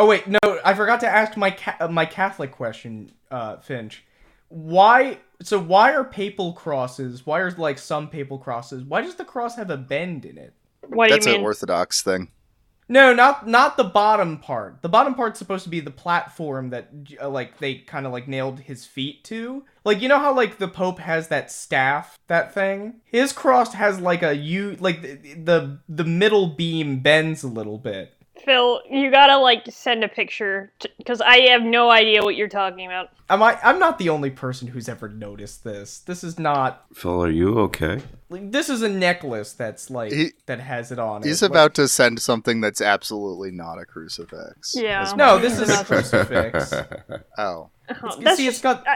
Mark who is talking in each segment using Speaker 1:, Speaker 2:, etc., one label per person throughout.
Speaker 1: Oh wait, no, I forgot to ask my ca- uh, my Catholic question, uh, Finch. Why? So why are papal crosses? Why are like some papal crosses? Why does the cross have a bend in it?
Speaker 2: What do
Speaker 3: That's
Speaker 2: you
Speaker 3: an? Orthodox thing.
Speaker 1: No, not not the bottom part. The bottom part's supposed to be the platform that uh, like they kind of like nailed his feet to. Like you know how like the Pope has that staff, that thing. His cross has like a U, like the the, the middle beam bends a little bit.
Speaker 2: Phil, you gotta like send a picture because I have no idea what you're talking about.
Speaker 1: Am I? I'm not the only person who's ever noticed this. This is not.
Speaker 4: Phil, are you okay?
Speaker 1: Like, this is a necklace that's like
Speaker 3: He-
Speaker 1: that has it on.
Speaker 3: He's
Speaker 1: it. Like-
Speaker 3: about to send something that's absolutely not a crucifix.
Speaker 2: Yeah.
Speaker 1: No, this
Speaker 3: as-
Speaker 1: is a crucifix.
Speaker 3: Oh.
Speaker 2: Oh, that's
Speaker 1: see, it's
Speaker 2: just,
Speaker 1: got.
Speaker 2: uh,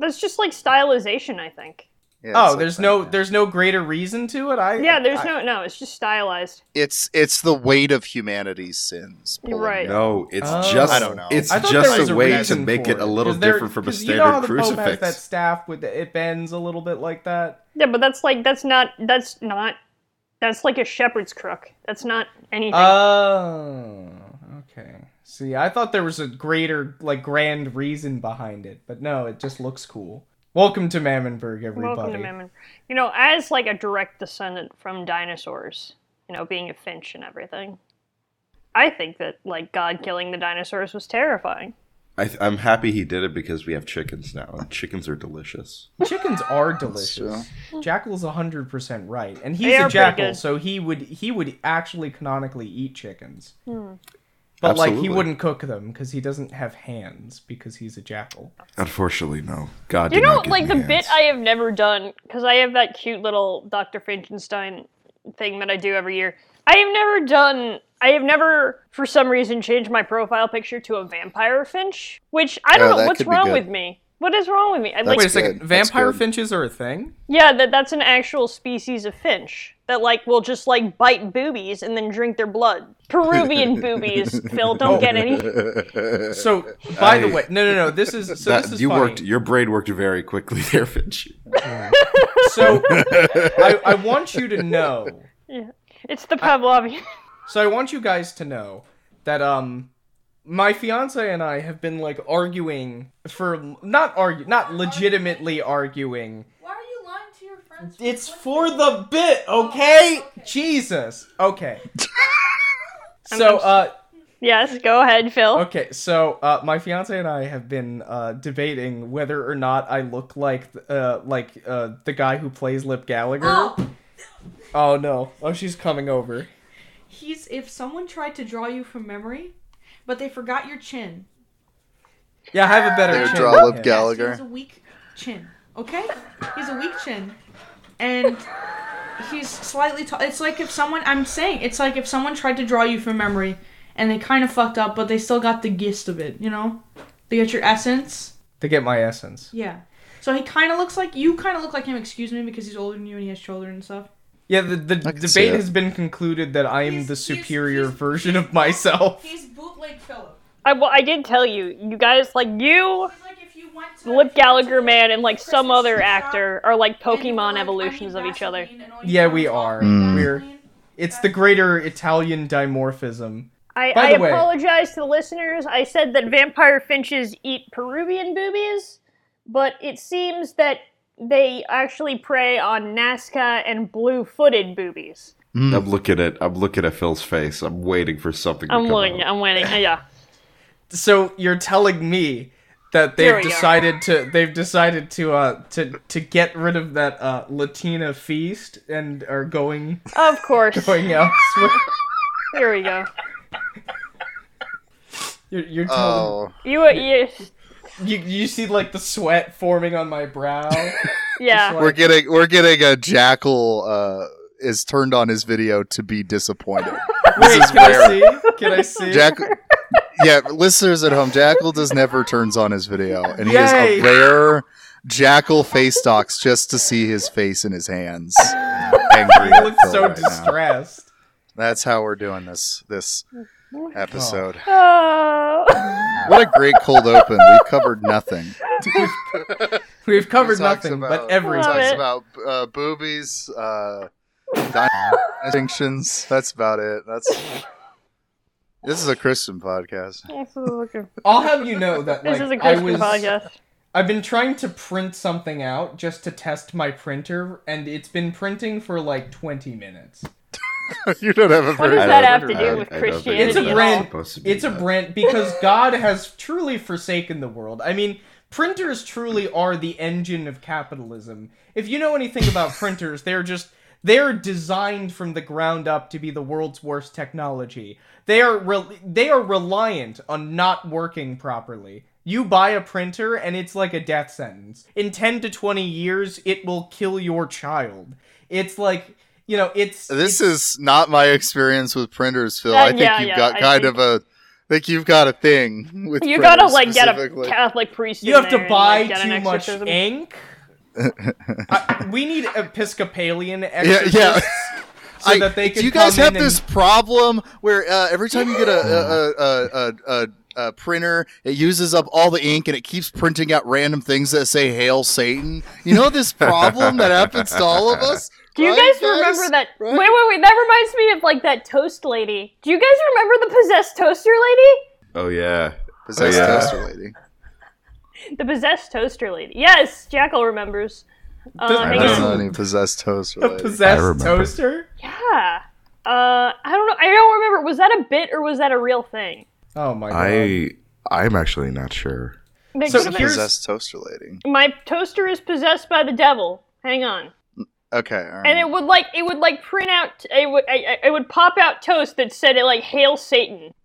Speaker 2: that's just like stylization, I think.
Speaker 3: Yeah,
Speaker 1: Oh,
Speaker 3: it's like
Speaker 1: there's
Speaker 3: that,
Speaker 1: no
Speaker 3: yeah.
Speaker 1: there's no greater reason to it. I
Speaker 2: Yeah, there's
Speaker 1: I-
Speaker 2: no no. It's just stylized.
Speaker 3: It's it's the weight of humanity's sins. Pulling
Speaker 2: right.
Speaker 4: No, it's
Speaker 1: Oh.
Speaker 4: just
Speaker 3: I don't know.
Speaker 4: It's
Speaker 1: I thought
Speaker 4: just
Speaker 1: there was
Speaker 4: a
Speaker 1: a
Speaker 4: way to
Speaker 1: reason
Speaker 4: make
Speaker 1: for
Speaker 4: it a little
Speaker 1: 'Cause there-
Speaker 4: different from a
Speaker 1: 'cause
Speaker 4: standard
Speaker 1: you know how the Pope
Speaker 4: crucifix.
Speaker 1: has that staff with the, it bends a little bit like that.
Speaker 2: Yeah, but that's like that's not that's not that's like a shepherd's crook. That's not anything.
Speaker 1: Oh, okay. See, I thought there was a greater, like, grand reason behind it, but no, it just looks cool. Welcome to Mammonburg, everybody.
Speaker 2: Welcome to Mammon. You know, as like a direct descendant from dinosaurs, you know, being a finch and everything, I think that like God killing the dinosaurs was terrifying.
Speaker 4: I th- I'm happy he did it because we have chickens now, and chickens are delicious.
Speaker 1: Chickens are delicious.
Speaker 3: true.
Speaker 1: Jackal's hundred percent right, and he's a jackal, so he would he would actually canonically eat chickens. Hmm. But like he wouldn't cook them because he doesn't have hands because he's a jackal.
Speaker 4: Unfortunately, no. God
Speaker 2: You
Speaker 4: did
Speaker 2: know,
Speaker 4: not give
Speaker 2: like
Speaker 4: me
Speaker 2: the
Speaker 4: hands.
Speaker 2: bit I have never done because I have that cute little Dr. Finkenstein thing that I do every year. I have never done. I have never, for some reason, changed my profile picture to a vampire finch. Which I don't
Speaker 3: Oh,
Speaker 2: know what's wrong with me. What is wrong with me? I, like,
Speaker 1: Wait a second,
Speaker 3: good.
Speaker 1: Vampire finches are a thing?
Speaker 2: yeah, that that's an actual species of finch that like will just like bite boobies and then drink their blood. Peruvian boobies, Phil. Don't get any.
Speaker 1: So, by the way, no, no, no. This is so.
Speaker 4: That-
Speaker 1: this is
Speaker 4: you
Speaker 1: funny.
Speaker 4: worked. Your brain worked very quickly there, Finch.
Speaker 1: So, I, I want you to know.
Speaker 2: Yeah, It's the Pavlovian.
Speaker 1: So, I want you guys to know that um, my fiance and I have been like arguing for not argue, not legitimately arguing.
Speaker 5: Why are you lying to your friends?
Speaker 1: It's for the bit, okay? Jesus. Okay. So, uh,
Speaker 2: yes, go ahead, Phil.
Speaker 1: okay. So, uh, my fiance and I have been uh debating whether or not I look like uh like uh the guy who plays Lip Gallagher.
Speaker 5: Oh,
Speaker 1: Oh no. Oh, she's coming over.
Speaker 5: he's if someone tried to draw you from memory, but they forgot your chin.
Speaker 1: Yeah, I have a better
Speaker 3: They
Speaker 1: chin
Speaker 3: draw Lip
Speaker 1: him.
Speaker 3: Gallagher.
Speaker 5: He has a weak chin. Okay, he's a weak chin, and he's slightly tall. It's like if someone I'm saying it's like if someone tried to draw you from memory and they kind of fucked up, but they still got the gist of it. You know, they get your essence.
Speaker 1: They get my essence.
Speaker 5: Yeah. So he kind of looks like you. Kind of look like him. Excuse me, because he's older than you and he has children and stuff.
Speaker 1: Yeah, the, the
Speaker 3: I can see
Speaker 1: debate has been concluded that I am
Speaker 5: He's-
Speaker 1: the superior
Speaker 5: he's-
Speaker 1: version
Speaker 5: he's
Speaker 1: of myself.
Speaker 5: He's bootleg Philip.
Speaker 2: I, well, I did tell you, you guys, like you, Lip
Speaker 5: if you went
Speaker 2: Gallagher man, and like some other actor are like
Speaker 5: and you were
Speaker 2: Pokemon evolutions of each other.
Speaker 5: Vaseline, and all you
Speaker 1: Yeah, we are.
Speaker 3: Mm.
Speaker 1: We're- It's the greater Italian dimorphism.
Speaker 2: I, I
Speaker 1: the way-
Speaker 2: apologize to the listeners. I said that vampire finches eat Peruvian boobies, but it seems that they actually prey on Nazca and blue-footed boobies.
Speaker 4: I'm looking at. I'm looking at Phil's face. I'm waiting for something.
Speaker 2: I'm
Speaker 4: come
Speaker 2: waiting.
Speaker 4: out.
Speaker 2: I'm waiting. Yeah.
Speaker 1: So you're telling me that they've
Speaker 2: we go.
Speaker 1: decided to they've decided to uh to to get rid of that uh Latina feast and are going
Speaker 2: Of course.
Speaker 1: going elsewhere.
Speaker 2: Here we go.
Speaker 1: You're, you're telling
Speaker 3: Oh,
Speaker 2: You, uh, you
Speaker 1: you you see like the sweat forming on my brow.
Speaker 2: yeah.
Speaker 1: like-
Speaker 3: we're getting we're getting a jackal uh is turned on his video to be disappointed.
Speaker 1: Wait,
Speaker 3: is
Speaker 1: can I see? Can I see?
Speaker 3: Jack Yeah, listeners at home, Jackal does never turns on his video and he is
Speaker 1: Yay.
Speaker 3: a rare Jackal face talks just to see his face in his hands. Angry
Speaker 1: you
Speaker 3: at
Speaker 1: look
Speaker 3: Phil
Speaker 1: so
Speaker 3: right now.
Speaker 1: distressed.
Speaker 3: That's how we're doing this this episode.
Speaker 2: Oh.
Speaker 3: What a great cold open. We've covered nothing.
Speaker 1: We've covered nothing
Speaker 3: about-
Speaker 1: but everything.
Speaker 3: Talks
Speaker 2: it.
Speaker 3: about uh, boobies, uh, distinctions. That's about it. That's This is a Christian podcast.
Speaker 2: This is a,
Speaker 1: I'll have you know that
Speaker 2: this is a
Speaker 1: I
Speaker 2: Christian
Speaker 1: was
Speaker 2: podcast.
Speaker 1: I've been trying to print something out just to test my printer and it's been printing for like 20 minutes.
Speaker 3: you don't have a
Speaker 2: What does
Speaker 4: I
Speaker 2: that
Speaker 4: don't-
Speaker 2: have to do with
Speaker 4: I don't think
Speaker 2: Christianity
Speaker 1: It's a
Speaker 2: at
Speaker 1: brand.
Speaker 4: supposed to be
Speaker 1: It's a brand because God has truly forsaken the world. I mean, printers truly are the engine of capitalism. If you know anything about printers, they're just they're designed from the ground up to be the world's worst technology. They are re- they are reliant on not working properly. You buy a printer and it's like a death sentence. In 10 to 20 years, it will kill your child. It's like, you know, it's
Speaker 3: This
Speaker 1: it's-
Speaker 3: is not my experience with printers, Phil.
Speaker 2: Uh,
Speaker 3: I think
Speaker 2: yeah,
Speaker 3: you've
Speaker 2: yeah,
Speaker 3: got
Speaker 2: I
Speaker 3: kind
Speaker 2: think-
Speaker 3: of a. I think you've got a thing with
Speaker 2: You
Speaker 3: printers
Speaker 2: gotta like get a. Catholic priest.
Speaker 1: You
Speaker 2: in
Speaker 1: have to
Speaker 2: there and,
Speaker 1: buy
Speaker 2: like,
Speaker 1: too much ink. I- we need Episcopalian
Speaker 3: yeah.
Speaker 1: exorcists so
Speaker 3: I-
Speaker 1: that they can
Speaker 3: do you guys
Speaker 1: come
Speaker 3: have
Speaker 1: in
Speaker 3: this
Speaker 1: and-
Speaker 3: problem where uh, every time you get a a, a, a, a, a printer, it uses up all the ink and it keeps printing out random things that say "Hail Satan"? You know this problem that happens to all of us.
Speaker 2: Do you
Speaker 3: right,
Speaker 2: guys remember that?
Speaker 3: Right?
Speaker 2: Wait, wait, wait. That reminds me of like that toast lady. Do you guys remember the possessed toaster lady?
Speaker 4: Oh yeah.
Speaker 3: Possessed
Speaker 4: Oh, yeah.
Speaker 3: toaster lady.
Speaker 2: The possessed toaster lady. Yes, Jackal remembers. Uh,
Speaker 3: I
Speaker 2: hang
Speaker 3: don't
Speaker 2: on.
Speaker 3: know any possessed toaster
Speaker 1: a
Speaker 3: lady.
Speaker 4: I
Speaker 1: possessed toaster?
Speaker 2: Yeah. Uh, I don't know. I don't remember. Was that a bit or was that a real thing?
Speaker 1: Oh my god.
Speaker 4: I I'm actually not sure.
Speaker 2: It
Speaker 1: So here's-
Speaker 3: Possessed toaster lady.
Speaker 2: my toaster is possessed by the devil. Hang on.
Speaker 3: Okay, all right.
Speaker 2: And it would like it would like print out it would I, I- it would pop out toast that said it like hail Satan.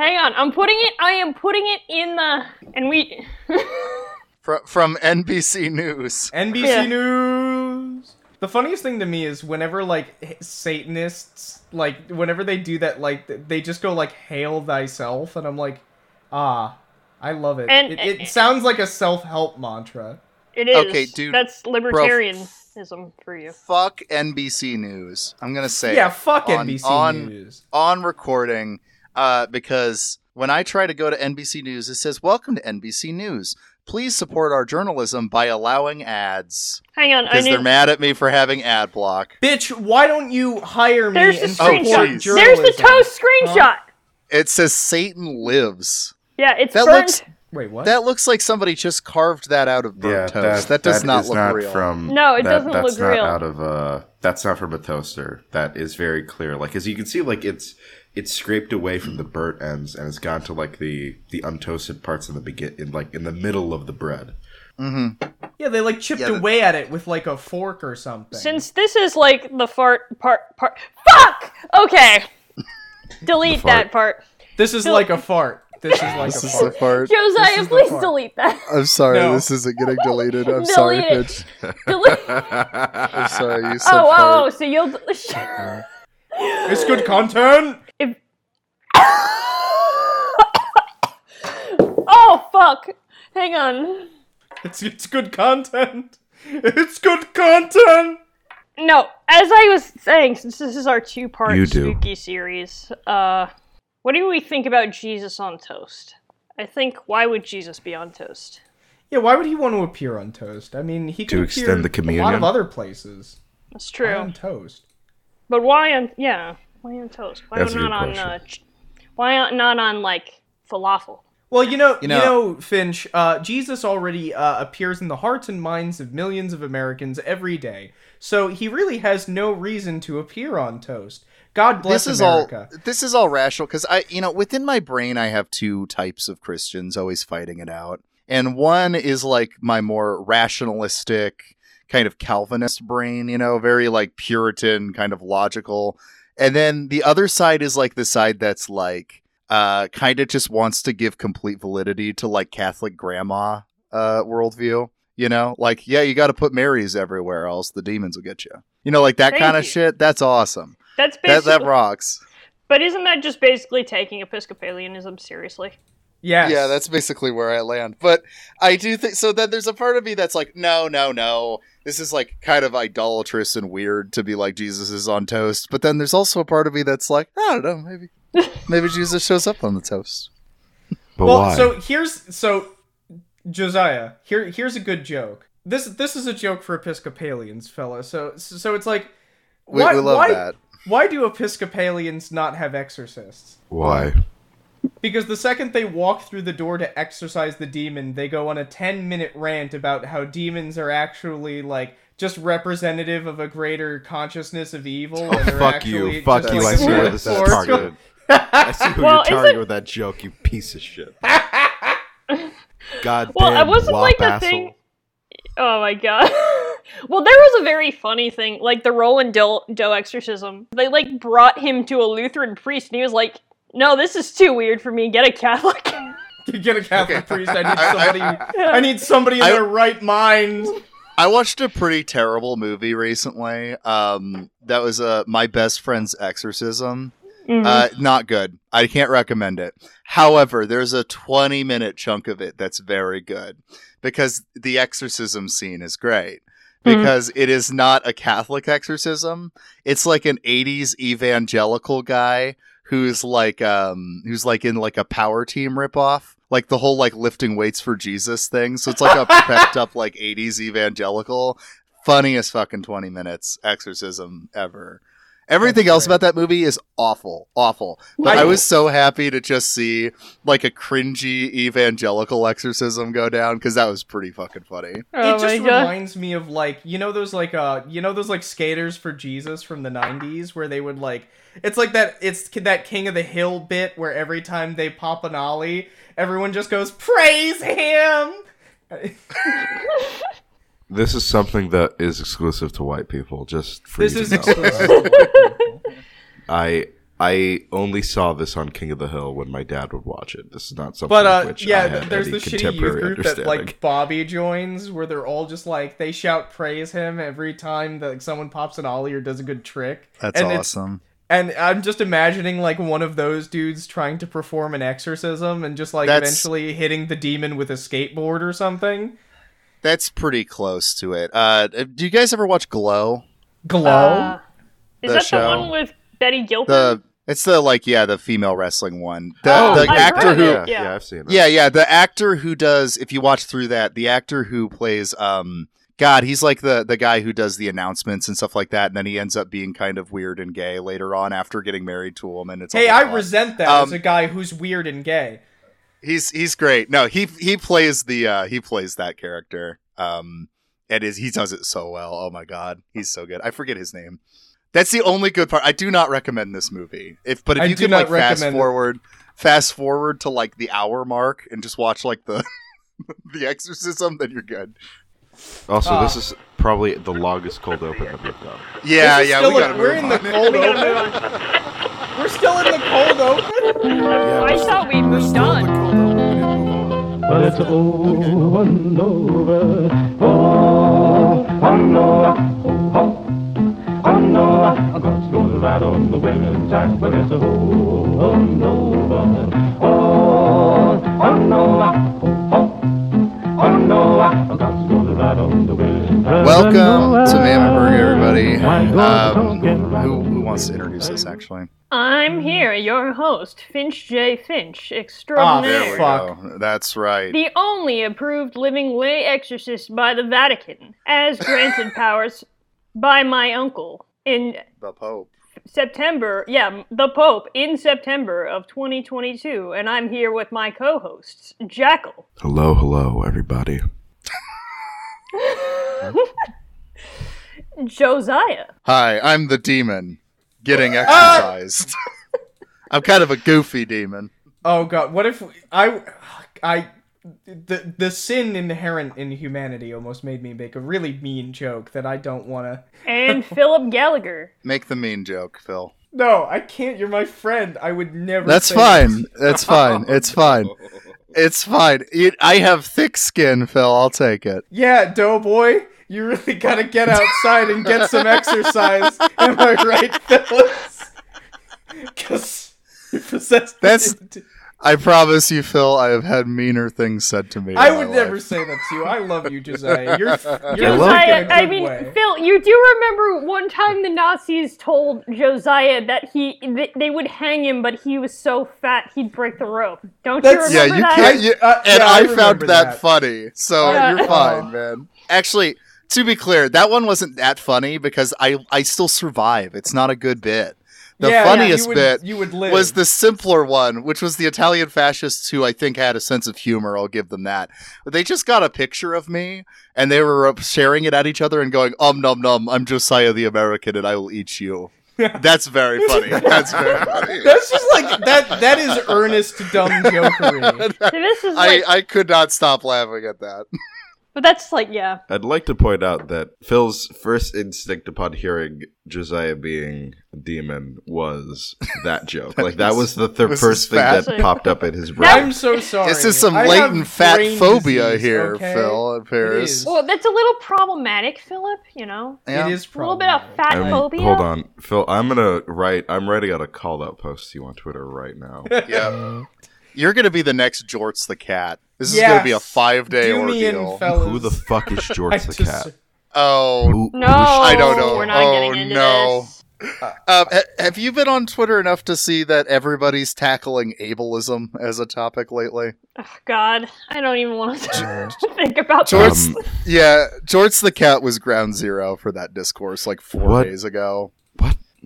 Speaker 2: Hang on, I'm putting it. I am putting it in the and we.
Speaker 3: Fr- from NBC News.
Speaker 1: NBC
Speaker 2: Yeah.
Speaker 1: News. The funniest thing to me is whenever like Satanists like whenever they do that like they just go like hail thyself and I'm like ah I love it.
Speaker 2: And-
Speaker 1: it, it sounds like a self-help mantra.
Speaker 2: It is.
Speaker 3: Okay, dude,
Speaker 2: That's libertarianism for you.
Speaker 3: Fuck NBC News. I'm gonna say
Speaker 1: Yeah,
Speaker 3: it
Speaker 1: fuck
Speaker 3: on-
Speaker 1: NBC
Speaker 3: on,
Speaker 1: News.
Speaker 3: on recording uh, because when I try to go to NBC News, it says, "Welcome to NBC News. Please support our journalism by allowing ads."
Speaker 2: Hang on,
Speaker 3: Because
Speaker 2: need.
Speaker 3: they're mad at me for having ad block.
Speaker 1: Bitch, why don't you hire me
Speaker 2: There's the
Speaker 1: and
Speaker 2: screenshot.
Speaker 1: support
Speaker 3: please.
Speaker 2: There's the toast screenshot.
Speaker 3: It says Satan lives.
Speaker 2: Yeah, it's
Speaker 3: That
Speaker 2: burnt.
Speaker 3: looks
Speaker 1: Wait, what?
Speaker 3: that looks like somebody just carved that out of burnt toast. That, does not look
Speaker 4: not
Speaker 3: real.
Speaker 4: From,
Speaker 2: No, it
Speaker 4: that-
Speaker 2: doesn't
Speaker 4: that's
Speaker 2: look
Speaker 4: not
Speaker 2: real.
Speaker 4: Out of uh, that's not from a toaster. That is very clear. Like as you can see, like it's it's scraped away from the burnt ends and it's gone to like the the untoasted parts in the begin in like in the middle of the bread. Mm-hmm.
Speaker 1: yeah, they like chipped
Speaker 3: Yeah, the-
Speaker 1: away at it with like a fork or something.
Speaker 2: Since this is like the fart part part. Fuck. Okay. Delete that part.
Speaker 1: this is
Speaker 2: Phil-
Speaker 1: like a fart. This is like
Speaker 3: This
Speaker 1: a
Speaker 3: is
Speaker 1: fart.
Speaker 3: the part.
Speaker 2: Josiah,
Speaker 1: is
Speaker 2: please
Speaker 1: part.
Speaker 2: delete that.
Speaker 3: I'm sorry,
Speaker 1: No.
Speaker 3: this isn't getting deleted. I'm
Speaker 2: Delete
Speaker 3: sorry,
Speaker 2: it.
Speaker 3: Pitch.
Speaker 2: delete.
Speaker 3: I'm sorry, you said
Speaker 2: Oh, oh, oh, so you'll.
Speaker 1: It's good content.
Speaker 2: If. oh fuck! Hang on.
Speaker 1: It's it's good content. It's good content.
Speaker 2: No, as I was saying, since this is our two-part
Speaker 4: You do.
Speaker 2: spooky series, uh, what do we think about Jesus on toast? I think why would Jesus be on toast?
Speaker 1: Yeah, why would he want to appear on toast? I mean, he
Speaker 4: To
Speaker 1: could
Speaker 4: extend
Speaker 1: appear
Speaker 4: the
Speaker 1: a lot
Speaker 4: communion?
Speaker 1: of other places.
Speaker 2: That's
Speaker 1: Why
Speaker 2: true,
Speaker 1: on toast.
Speaker 2: but why on? Yeah, why on toast? Why
Speaker 4: That's a
Speaker 2: not on?
Speaker 4: question.
Speaker 2: Uh, ch- why not on like falafel?
Speaker 1: Well, you know, you
Speaker 3: You
Speaker 1: know,
Speaker 3: know-
Speaker 1: Finch. Uh, Jesus already uh, appears in the hearts and minds of millions of Americans every day, so he really has no reason to appear on toast. God bless
Speaker 3: this is
Speaker 1: America.
Speaker 3: all this is all rational because I you know within my brain I have two types of Christians always fighting it out. And one is like my more rationalistic kind of Calvinist brain, you know, very like Puritan kind of logical. And then the other side is like the side that's like uh kind of just wants to give complete validity to like Catholic grandma uh worldview. You know, like yeah, you got to put Marys everywhere, else the demons will get you. You know, like that kind of shit. That's awesome.
Speaker 2: That's
Speaker 3: That that rocks.
Speaker 2: but isn't that just basically taking Episcopalianism seriously?
Speaker 1: Yes.
Speaker 3: Yeah, that's basically where I land. But I do think so. Then there's a part of me that's like, no, no, no. This is like kind of idolatrous and weird to be like Jesus is on toast. But then there's also a part of me that's like, I don't know, maybe, maybe Jesus shows up on the toast.
Speaker 4: But
Speaker 1: well,
Speaker 4: why?
Speaker 1: so here's so Josiah. Here, here's a good joke. This this is a joke for Episcopalians, fella. So so it's like,
Speaker 3: We,
Speaker 1: why,
Speaker 3: we love
Speaker 1: why,
Speaker 3: that.
Speaker 1: why do Episcopalians not have exorcists?
Speaker 4: Why?
Speaker 1: Because the second they walk through the door to exorcise the demon, they go on a 10 minute rant about how demons are actually like just representative of a greater consciousness of evil. Oh, and they're
Speaker 6: Fuck you. Fuck you.
Speaker 1: like,
Speaker 6: I see where this is
Speaker 1: metaphorical.
Speaker 6: targeted. I see who
Speaker 2: Well,
Speaker 6: you're targeting
Speaker 2: isn't-
Speaker 6: with that joke, you piece of shit. God
Speaker 2: Well,
Speaker 6: damn
Speaker 2: it wasn't like the
Speaker 6: wop
Speaker 2: thing- Oh my god. well, there was a very funny thing, like the Roland Doe, Doe exorcism. They like brought him to a Lutheran priest, and he was like, "No, this is too weird for me. Get a Catholic."
Speaker 1: Get a Catholic
Speaker 3: Okay.
Speaker 1: priest. I need
Speaker 3: I- I-
Speaker 1: somebody. I, need somebody in
Speaker 3: I-
Speaker 1: their right mind.
Speaker 3: I watched a pretty terrible movie recently. Um, that was uh, my best friend's exorcism.
Speaker 2: Mhm.
Speaker 3: Uh, not good. I can't recommend it. However, there's a 20 minute chunk of it that's very good because the exorcism scene is great.
Speaker 2: Mhm.
Speaker 3: Because it is not a Catholic exorcism. It's like an 80s evangelical guy who's like um who's like in like a power team ripoff. Like the whole like lifting weights for Jesus thing. So it's like a pepped up like 80s evangelical. Funniest fucking 20 minutes exorcism ever. Everything
Speaker 1: That's
Speaker 3: else
Speaker 1: great.
Speaker 3: about that movie is awful, awful. But
Speaker 1: I-
Speaker 3: I was so happy to just see like a cringy evangelical exorcism go down because that was pretty fucking funny.
Speaker 2: oh
Speaker 1: it just
Speaker 2: god.
Speaker 1: reminds me of like you know those like uh you know those like skaters for Jesus from the 90s where they would like it's like that it's that King of the Hill bit where every time they pop an ollie everyone just goes praise him.
Speaker 4: This is something that is exclusive to white people. Just for
Speaker 1: This
Speaker 4: you
Speaker 1: is
Speaker 4: to know.
Speaker 1: exclusive.
Speaker 4: I I only saw this on King of the Hill when my dad would watch it. This is not something.
Speaker 1: But uh,
Speaker 4: which I
Speaker 1: yeah,
Speaker 4: had
Speaker 1: there's
Speaker 4: any
Speaker 1: the shitty youth
Speaker 4: contemporary
Speaker 1: group that
Speaker 4: understanding.
Speaker 1: like Bobby joins, where they're all just like they shout praise him every time that like, someone pops an ollie or does a good trick.
Speaker 3: That's
Speaker 1: and
Speaker 3: awesome.
Speaker 1: And I'm just imagining like one of those dudes trying to perform an exorcism and just like
Speaker 3: That's-
Speaker 1: eventually hitting the demon with a skateboard or something.
Speaker 3: That's pretty close to it. Uh, do you guys ever watch Glow?
Speaker 1: Glow.
Speaker 2: Uh, is
Speaker 3: The
Speaker 2: that
Speaker 3: show.
Speaker 2: the one with Betty Gilpin?
Speaker 3: The it's the like yeah the female wrestling one. The,
Speaker 2: Oh,
Speaker 3: the
Speaker 2: I've
Speaker 3: actor
Speaker 2: heard
Speaker 3: who
Speaker 2: of
Speaker 4: yeah,
Speaker 2: it.
Speaker 4: yeah,
Speaker 2: yeah.
Speaker 4: I've seen it.
Speaker 3: Yeah, yeah, the actor who does if you watch through that, the actor who plays um God, he's like the the guy who does the announcements and stuff like that, and then he ends up being kind of weird and gay later on after getting married to a woman. It's
Speaker 1: hey, I
Speaker 3: plot.
Speaker 1: resent that
Speaker 3: Um,
Speaker 1: as a guy who's weird and gay.
Speaker 3: He's he's great. No, he he plays the uh he plays that character. Um and is he does it so well. Oh my god, he's so good. I forget his name. That's the only good part. I do not recommend this movie. If but if
Speaker 1: I
Speaker 3: you
Speaker 1: do
Speaker 3: could like fast
Speaker 1: recommend it.
Speaker 3: forward fast forward to like the hour mark and just watch like the the exorcism, then you're good.
Speaker 4: Also,
Speaker 1: Ah.
Speaker 4: this is probably the longest cold open that we've done.
Speaker 3: Yeah, yeah, we
Speaker 1: a-
Speaker 3: gotta
Speaker 1: we're
Speaker 3: move
Speaker 1: in the cold open. We're still in the cold open.
Speaker 6: Yeah,
Speaker 2: I thought we
Speaker 6: we're
Speaker 2: moved
Speaker 6: still in the
Speaker 2: on.
Speaker 7: Well, it's over and over. Oh, oh no, oh, oh. Oh no, God's gonna ride on the women's act, but it's a oh, oh no, oh, oh no, oh, oh. Oh no, God's gonna ride on the women's act.
Speaker 3: Welcome to Mammoth everybody. Um, who, who wants to introduce us, actually?
Speaker 2: I'm here, your host, Finch J. Finch,
Speaker 1: Ah,
Speaker 2: extraordinaire.
Speaker 3: There we
Speaker 1: Fuck.
Speaker 3: go. That's right.
Speaker 2: the only approved living lay exorcist by the Vatican, as granted powers by my uncle in
Speaker 3: The Pope.
Speaker 2: September, yeah, the Pope in September of 2022, and I'm here with my co-hosts, Jackal,
Speaker 4: Hello, hello, everybody.
Speaker 2: Josiah,
Speaker 3: Hi, I'm the demon getting
Speaker 1: Ah!
Speaker 3: exercised. I'm kind of a goofy demon.
Speaker 1: Oh god, what if I I the the sin inherent in humanity almost made me make a really mean joke that I don't want to.
Speaker 2: and Philip Gallagher.
Speaker 3: Make the mean joke, Phil.
Speaker 1: No, I can't. You're my friend. I would never.
Speaker 3: That's
Speaker 1: say
Speaker 3: fine. That's fine. It's fine. It's fine. You- I have thick skin, Phil. I'll take it.
Speaker 1: Yeah, doughboy, you really gotta get outside and get some exercise. Am I right, Phyllis? Because you're possessed.
Speaker 3: That's- I promise you, Phil. I have had meaner things said to me.
Speaker 1: I would
Speaker 3: my
Speaker 1: never
Speaker 3: life.
Speaker 1: say that to you. I love you, Josiah. You're, you're
Speaker 2: Josiah,
Speaker 1: in a
Speaker 2: I
Speaker 1: good
Speaker 2: mean,
Speaker 1: way.
Speaker 2: Phil, you do remember one time the Nazis told Josiah that he th- they would hang him, but he was so fat he'd break the rope. Don't
Speaker 1: That's-
Speaker 2: you
Speaker 3: Yeah, you
Speaker 2: that?
Speaker 3: can't. You,
Speaker 1: Uh,
Speaker 3: and
Speaker 1: yeah, I
Speaker 3: I, found that,
Speaker 1: that.
Speaker 3: funny, so
Speaker 2: Yeah.
Speaker 3: you're fine, man. Actually, to be clear, that one wasn't that funny because I I still survive. It's not a good bit. The
Speaker 1: Yeah, yeah,
Speaker 3: funniest
Speaker 1: you would,
Speaker 3: bit
Speaker 1: you would live.
Speaker 3: was the simpler one, which was the Italian fascists who I think had a sense of humor. I'll give them that. But they just got a picture of me and they were sharing it at each other and going, um, num, num, I'm Josiah the American and I will eat you. That's very funny. That's very funny.
Speaker 1: That's just like that. That is earnest dumb jokery.
Speaker 2: See, this is
Speaker 3: I, I could not stop laughing at that.
Speaker 2: But that's like, yeah.
Speaker 4: I'd like to point out that Phil's first instinct upon hearing Josiah being a demon was that joke. Like that was the th-
Speaker 3: Was
Speaker 4: first thing
Speaker 3: fat?
Speaker 4: that popped up in his brain.
Speaker 1: I'm so sorry.
Speaker 3: This is some
Speaker 1: I
Speaker 3: latent fat phobia
Speaker 1: disease,
Speaker 3: here,
Speaker 1: okay?
Speaker 3: Phil. It appears.
Speaker 2: Well, that's a little problematic, Philip. You know,
Speaker 3: Yeah.
Speaker 1: It is
Speaker 2: a little bit of fat
Speaker 4: I'm-
Speaker 2: phobia.
Speaker 4: hold on, Phil. I'm gonna write. I'm writing out a call out post to you on Twitter right now.
Speaker 3: Yeah. You're going to be the next Jorts the cat. This is going to be a five day
Speaker 1: Do in,
Speaker 3: ordeal.
Speaker 4: Who the fuck is Jorts the
Speaker 1: just-
Speaker 4: cat?
Speaker 3: oh,
Speaker 4: Who-
Speaker 2: No,
Speaker 4: who is-
Speaker 3: I don't know.
Speaker 2: We're not
Speaker 3: Oh,
Speaker 2: getting into
Speaker 3: no.
Speaker 2: this.
Speaker 3: Um, ha- have you been on Twitter enough to see that everybody's tackling ableism as a topic lately?
Speaker 2: Oh, God, I don't even want to think about
Speaker 3: George-
Speaker 2: this.
Speaker 4: Um,
Speaker 3: Yeah, Jorts the cat was ground zero for that discourse like four
Speaker 4: What?
Speaker 3: days ago.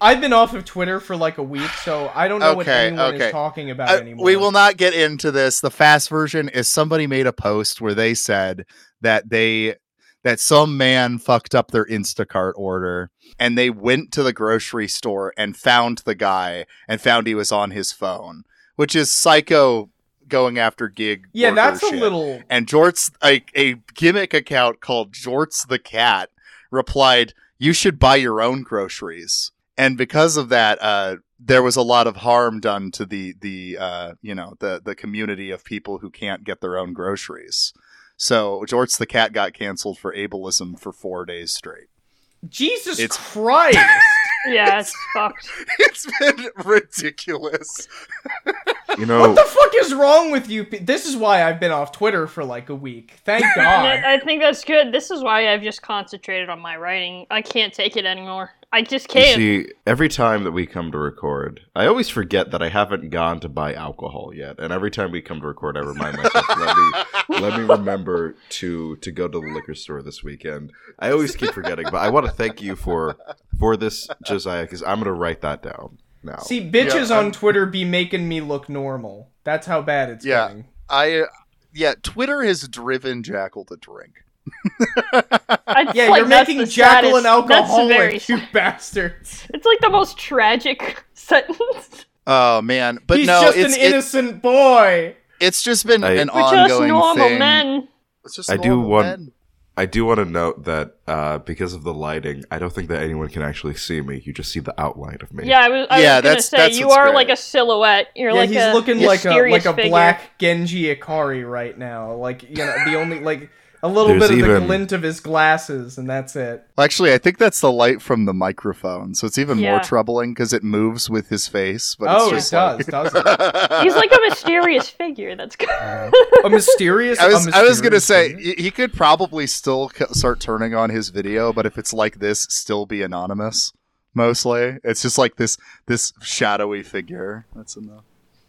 Speaker 1: I've been off of Twitter for like a week, so I don't know what anyone
Speaker 3: okay.
Speaker 1: is talking about
Speaker 3: Uh,
Speaker 1: anymore.
Speaker 3: we will not get into this. The fast version is somebody made a post where they said that they that some man fucked up their Instacart order and they went to the grocery store and found the guy and found he was on his phone, which is psycho going after gig.
Speaker 1: Yeah, that's a little.
Speaker 3: And Jorts, a, a gimmick account called Jorts the Cat, replied, "You should buy your own groceries." And because of that, uh, there was a lot of harm done to the the uh, you know the the community of people who can't get their own groceries. So Jorts the Cat got canceled for ableism for four days straight.
Speaker 1: Jesus
Speaker 3: It's-
Speaker 1: Christ!
Speaker 2: Yeah, it's fucked.
Speaker 3: It's been ridiculous.
Speaker 4: You know,
Speaker 1: what the fuck is wrong with you? This is why I've been off Twitter for like a week. Thank God.
Speaker 2: I I think that's good. This is why I've just concentrated on my writing. I can't take it anymore. I just can't.
Speaker 4: see, every time that we come to record, I always forget that I haven't gone to buy alcohol yet. And every time we come to record, I remind myself, let me let me remember to to go to the liquor store this weekend. I always keep forgetting, but I want to thank you for for this, Josiah, because I'm gonna write that down now.
Speaker 1: See, bitches
Speaker 3: Yeah,
Speaker 1: on Twitter be making me look normal. That's how bad it's
Speaker 3: Yeah.
Speaker 1: getting.
Speaker 3: I uh, yeah, Twitter has driven Jackal to drink.
Speaker 2: I-
Speaker 1: Yeah,
Speaker 2: like,
Speaker 1: you're making
Speaker 2: the
Speaker 1: Jackal an
Speaker 2: saddest-
Speaker 1: alcoholic, you bastards.
Speaker 2: It's like the most tragic sentence.
Speaker 3: Oh man, but
Speaker 1: He's
Speaker 3: no,
Speaker 1: just
Speaker 3: it's
Speaker 1: an
Speaker 3: it-
Speaker 1: innocent boy.
Speaker 3: it's just been
Speaker 4: I-
Speaker 3: an
Speaker 2: We're just
Speaker 3: ongoing
Speaker 2: normal
Speaker 3: thing.
Speaker 2: men.
Speaker 3: It's just
Speaker 4: I do want-
Speaker 3: men.
Speaker 4: I do want to note that uh, because of the lighting, I don't think that anyone can actually see me. You just see the outline of me.
Speaker 2: Yeah, I was. I
Speaker 3: Yeah,
Speaker 2: was gonna
Speaker 3: that's-
Speaker 2: say
Speaker 3: that's
Speaker 2: you are
Speaker 3: great.
Speaker 2: like a silhouette. You're
Speaker 1: yeah,
Speaker 2: like
Speaker 1: he's
Speaker 2: a
Speaker 1: looking like a like a
Speaker 2: figure.
Speaker 1: black Gendo Ikari right now. Like you know, the only like a little
Speaker 4: There's
Speaker 1: bit of the glint of his glasses, and that's it.
Speaker 3: Actually, I think that's the light from the microphone, so it's even more troubling because it moves with his face. But
Speaker 1: oh,
Speaker 3: it's
Speaker 1: it
Speaker 3: like-
Speaker 1: does, does it?
Speaker 2: He's like a mysterious figure. That's good.
Speaker 1: A mysterious.
Speaker 3: I was
Speaker 1: a
Speaker 3: I was gonna
Speaker 1: mysterious
Speaker 3: say he he could probably still c- start turning on his video, but if it's like this, still be anonymous. Mostly, it's just like this this shadowy figure. That's enough.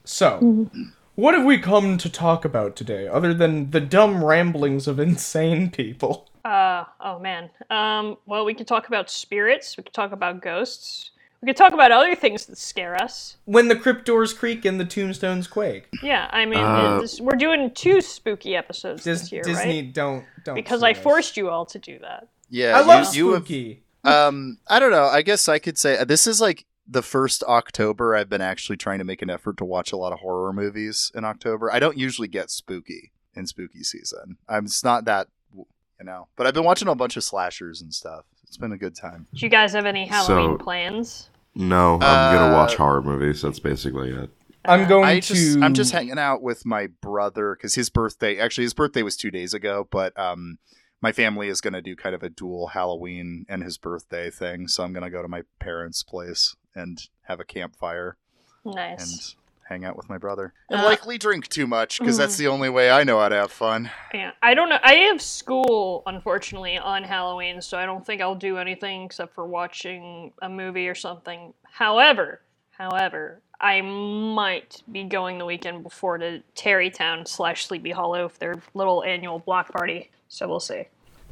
Speaker 1: So, mm-hmm. What have we come to talk about today, other than the dumb ramblings of insane people?
Speaker 2: Uh oh man. Um. Well, we could talk about spirits. We could talk about ghosts. We could talk about other things that scare us.
Speaker 1: When the crypt doors creak and the tombstones quake.
Speaker 2: Yeah, I mean,
Speaker 4: Uh,
Speaker 2: this, we're doing two spooky episodes
Speaker 1: Dis-
Speaker 2: this year,
Speaker 1: Disney,
Speaker 2: right?
Speaker 1: Disney, don't don't.
Speaker 2: Because I
Speaker 1: us.
Speaker 2: forced you all to do that.
Speaker 3: Yeah,
Speaker 1: I love
Speaker 3: you, you have
Speaker 1: spooky.
Speaker 3: um i don't know i guess i could say uh, this is like the first october i've been actually trying to make an effort to watch a lot of horror movies in october i don't usually get spooky in spooky season i'm it's not that you know but i've been watching a bunch of slashers and stuff it's been a good time
Speaker 2: Do you guys have any Halloween
Speaker 4: So-
Speaker 2: plans?
Speaker 4: No, I'm gonna
Speaker 3: Uh,
Speaker 4: watch horror movies. That's basically it.
Speaker 1: I'm going
Speaker 3: i
Speaker 1: to.
Speaker 3: just i'm just hanging out with my brother because his birthday actually his birthday was two days ago but um my family is going to do kind of a dual halloween and his birthday thing so i'm going to go to my parents place and have a campfire
Speaker 2: Nice.
Speaker 3: and hang out with my brother and
Speaker 2: Uh,
Speaker 3: likely drink too much because that's the only way I know how to have fun.
Speaker 2: Yeah, I don't know. I have school, unfortunately, on Halloween, so I don't think I'll do anything except for watching a movie or something. However, however, I might be going the weekend before to Tarrytown slash Sleepy Hollow for their little annual block party. So we'll see.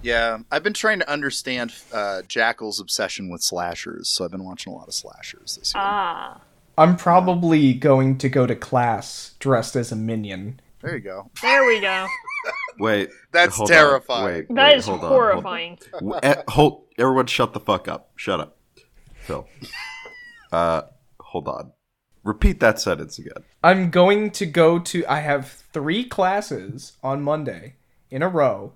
Speaker 3: Yeah, I've been trying to understand uh, Jackal's obsession with slashers, so I've been watching a lot of slashers this year.
Speaker 2: Ah.
Speaker 1: I'm probably going to go to class dressed as a minion.
Speaker 3: there you go.
Speaker 2: There we go.
Speaker 4: Wait.
Speaker 3: That's
Speaker 4: hold
Speaker 3: terrifying.
Speaker 4: Wait,
Speaker 2: That
Speaker 4: wait,
Speaker 2: is
Speaker 4: hold on, hold on.
Speaker 2: horrifying.
Speaker 4: Eh, hold everyone shut the fuck up shut up phil uh hold on repeat that sentence again
Speaker 1: I'm going to go to. I have three classes on Monday in a row,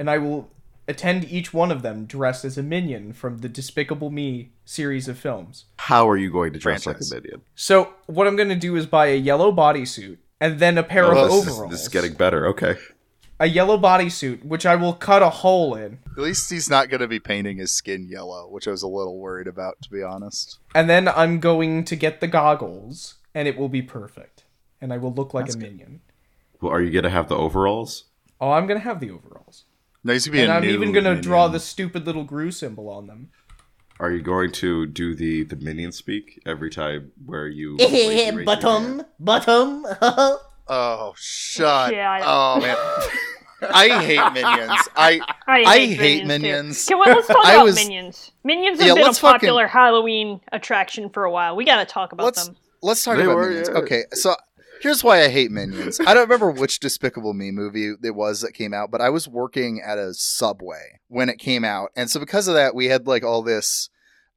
Speaker 1: and I will attend each one of them dressed as a minion from the Despicable Me series of films.
Speaker 4: how are you going to dress
Speaker 3: Franchise.
Speaker 4: like a minion
Speaker 1: So what I'm going to do is buy a yellow bodysuit and then a pair
Speaker 4: oh,
Speaker 1: of
Speaker 4: this, is,
Speaker 1: overalls.
Speaker 4: this is getting better okay
Speaker 1: a yellow bodysuit, which I will cut a hole in,
Speaker 3: At least he's not going to be painting his skin yellow, which I was a little worried about, to be honest.
Speaker 1: and then I'm going to get the goggles, and it will be perfect, and I will look like
Speaker 3: That's
Speaker 1: a
Speaker 3: good.
Speaker 1: minion.
Speaker 4: well are you gonna have the overalls
Speaker 1: Oh, I'm gonna have the overalls,
Speaker 3: No, he's going to be
Speaker 1: and
Speaker 3: a
Speaker 1: I'm
Speaker 3: new
Speaker 1: even gonna
Speaker 3: minion.
Speaker 1: draw the stupid little Gru symbol on them.
Speaker 4: are you going to do the the minion speak every time where you where you raise
Speaker 1: bottom.
Speaker 3: Oh, shut.
Speaker 2: Yeah, I-
Speaker 3: Oh, man. I hate minions. I
Speaker 2: I hate,
Speaker 3: I hate
Speaker 2: minions. too.
Speaker 3: Minions.
Speaker 2: Okay, well, let's talk
Speaker 3: I
Speaker 2: about
Speaker 3: was-
Speaker 2: minions. Minions have
Speaker 3: Yeah,
Speaker 2: been a
Speaker 3: let's fucking-
Speaker 2: popular Halloween attraction for a while. We gotta talk about
Speaker 3: let's
Speaker 2: them.
Speaker 3: let's talk
Speaker 4: They
Speaker 3: about
Speaker 4: were,
Speaker 3: minions.
Speaker 4: yeah.
Speaker 3: Okay, so here's why I hate minions. I don't remember which Despicable Me movie it was that came out, but I was working at a Subway when it came out, and so because of that, we had like all this,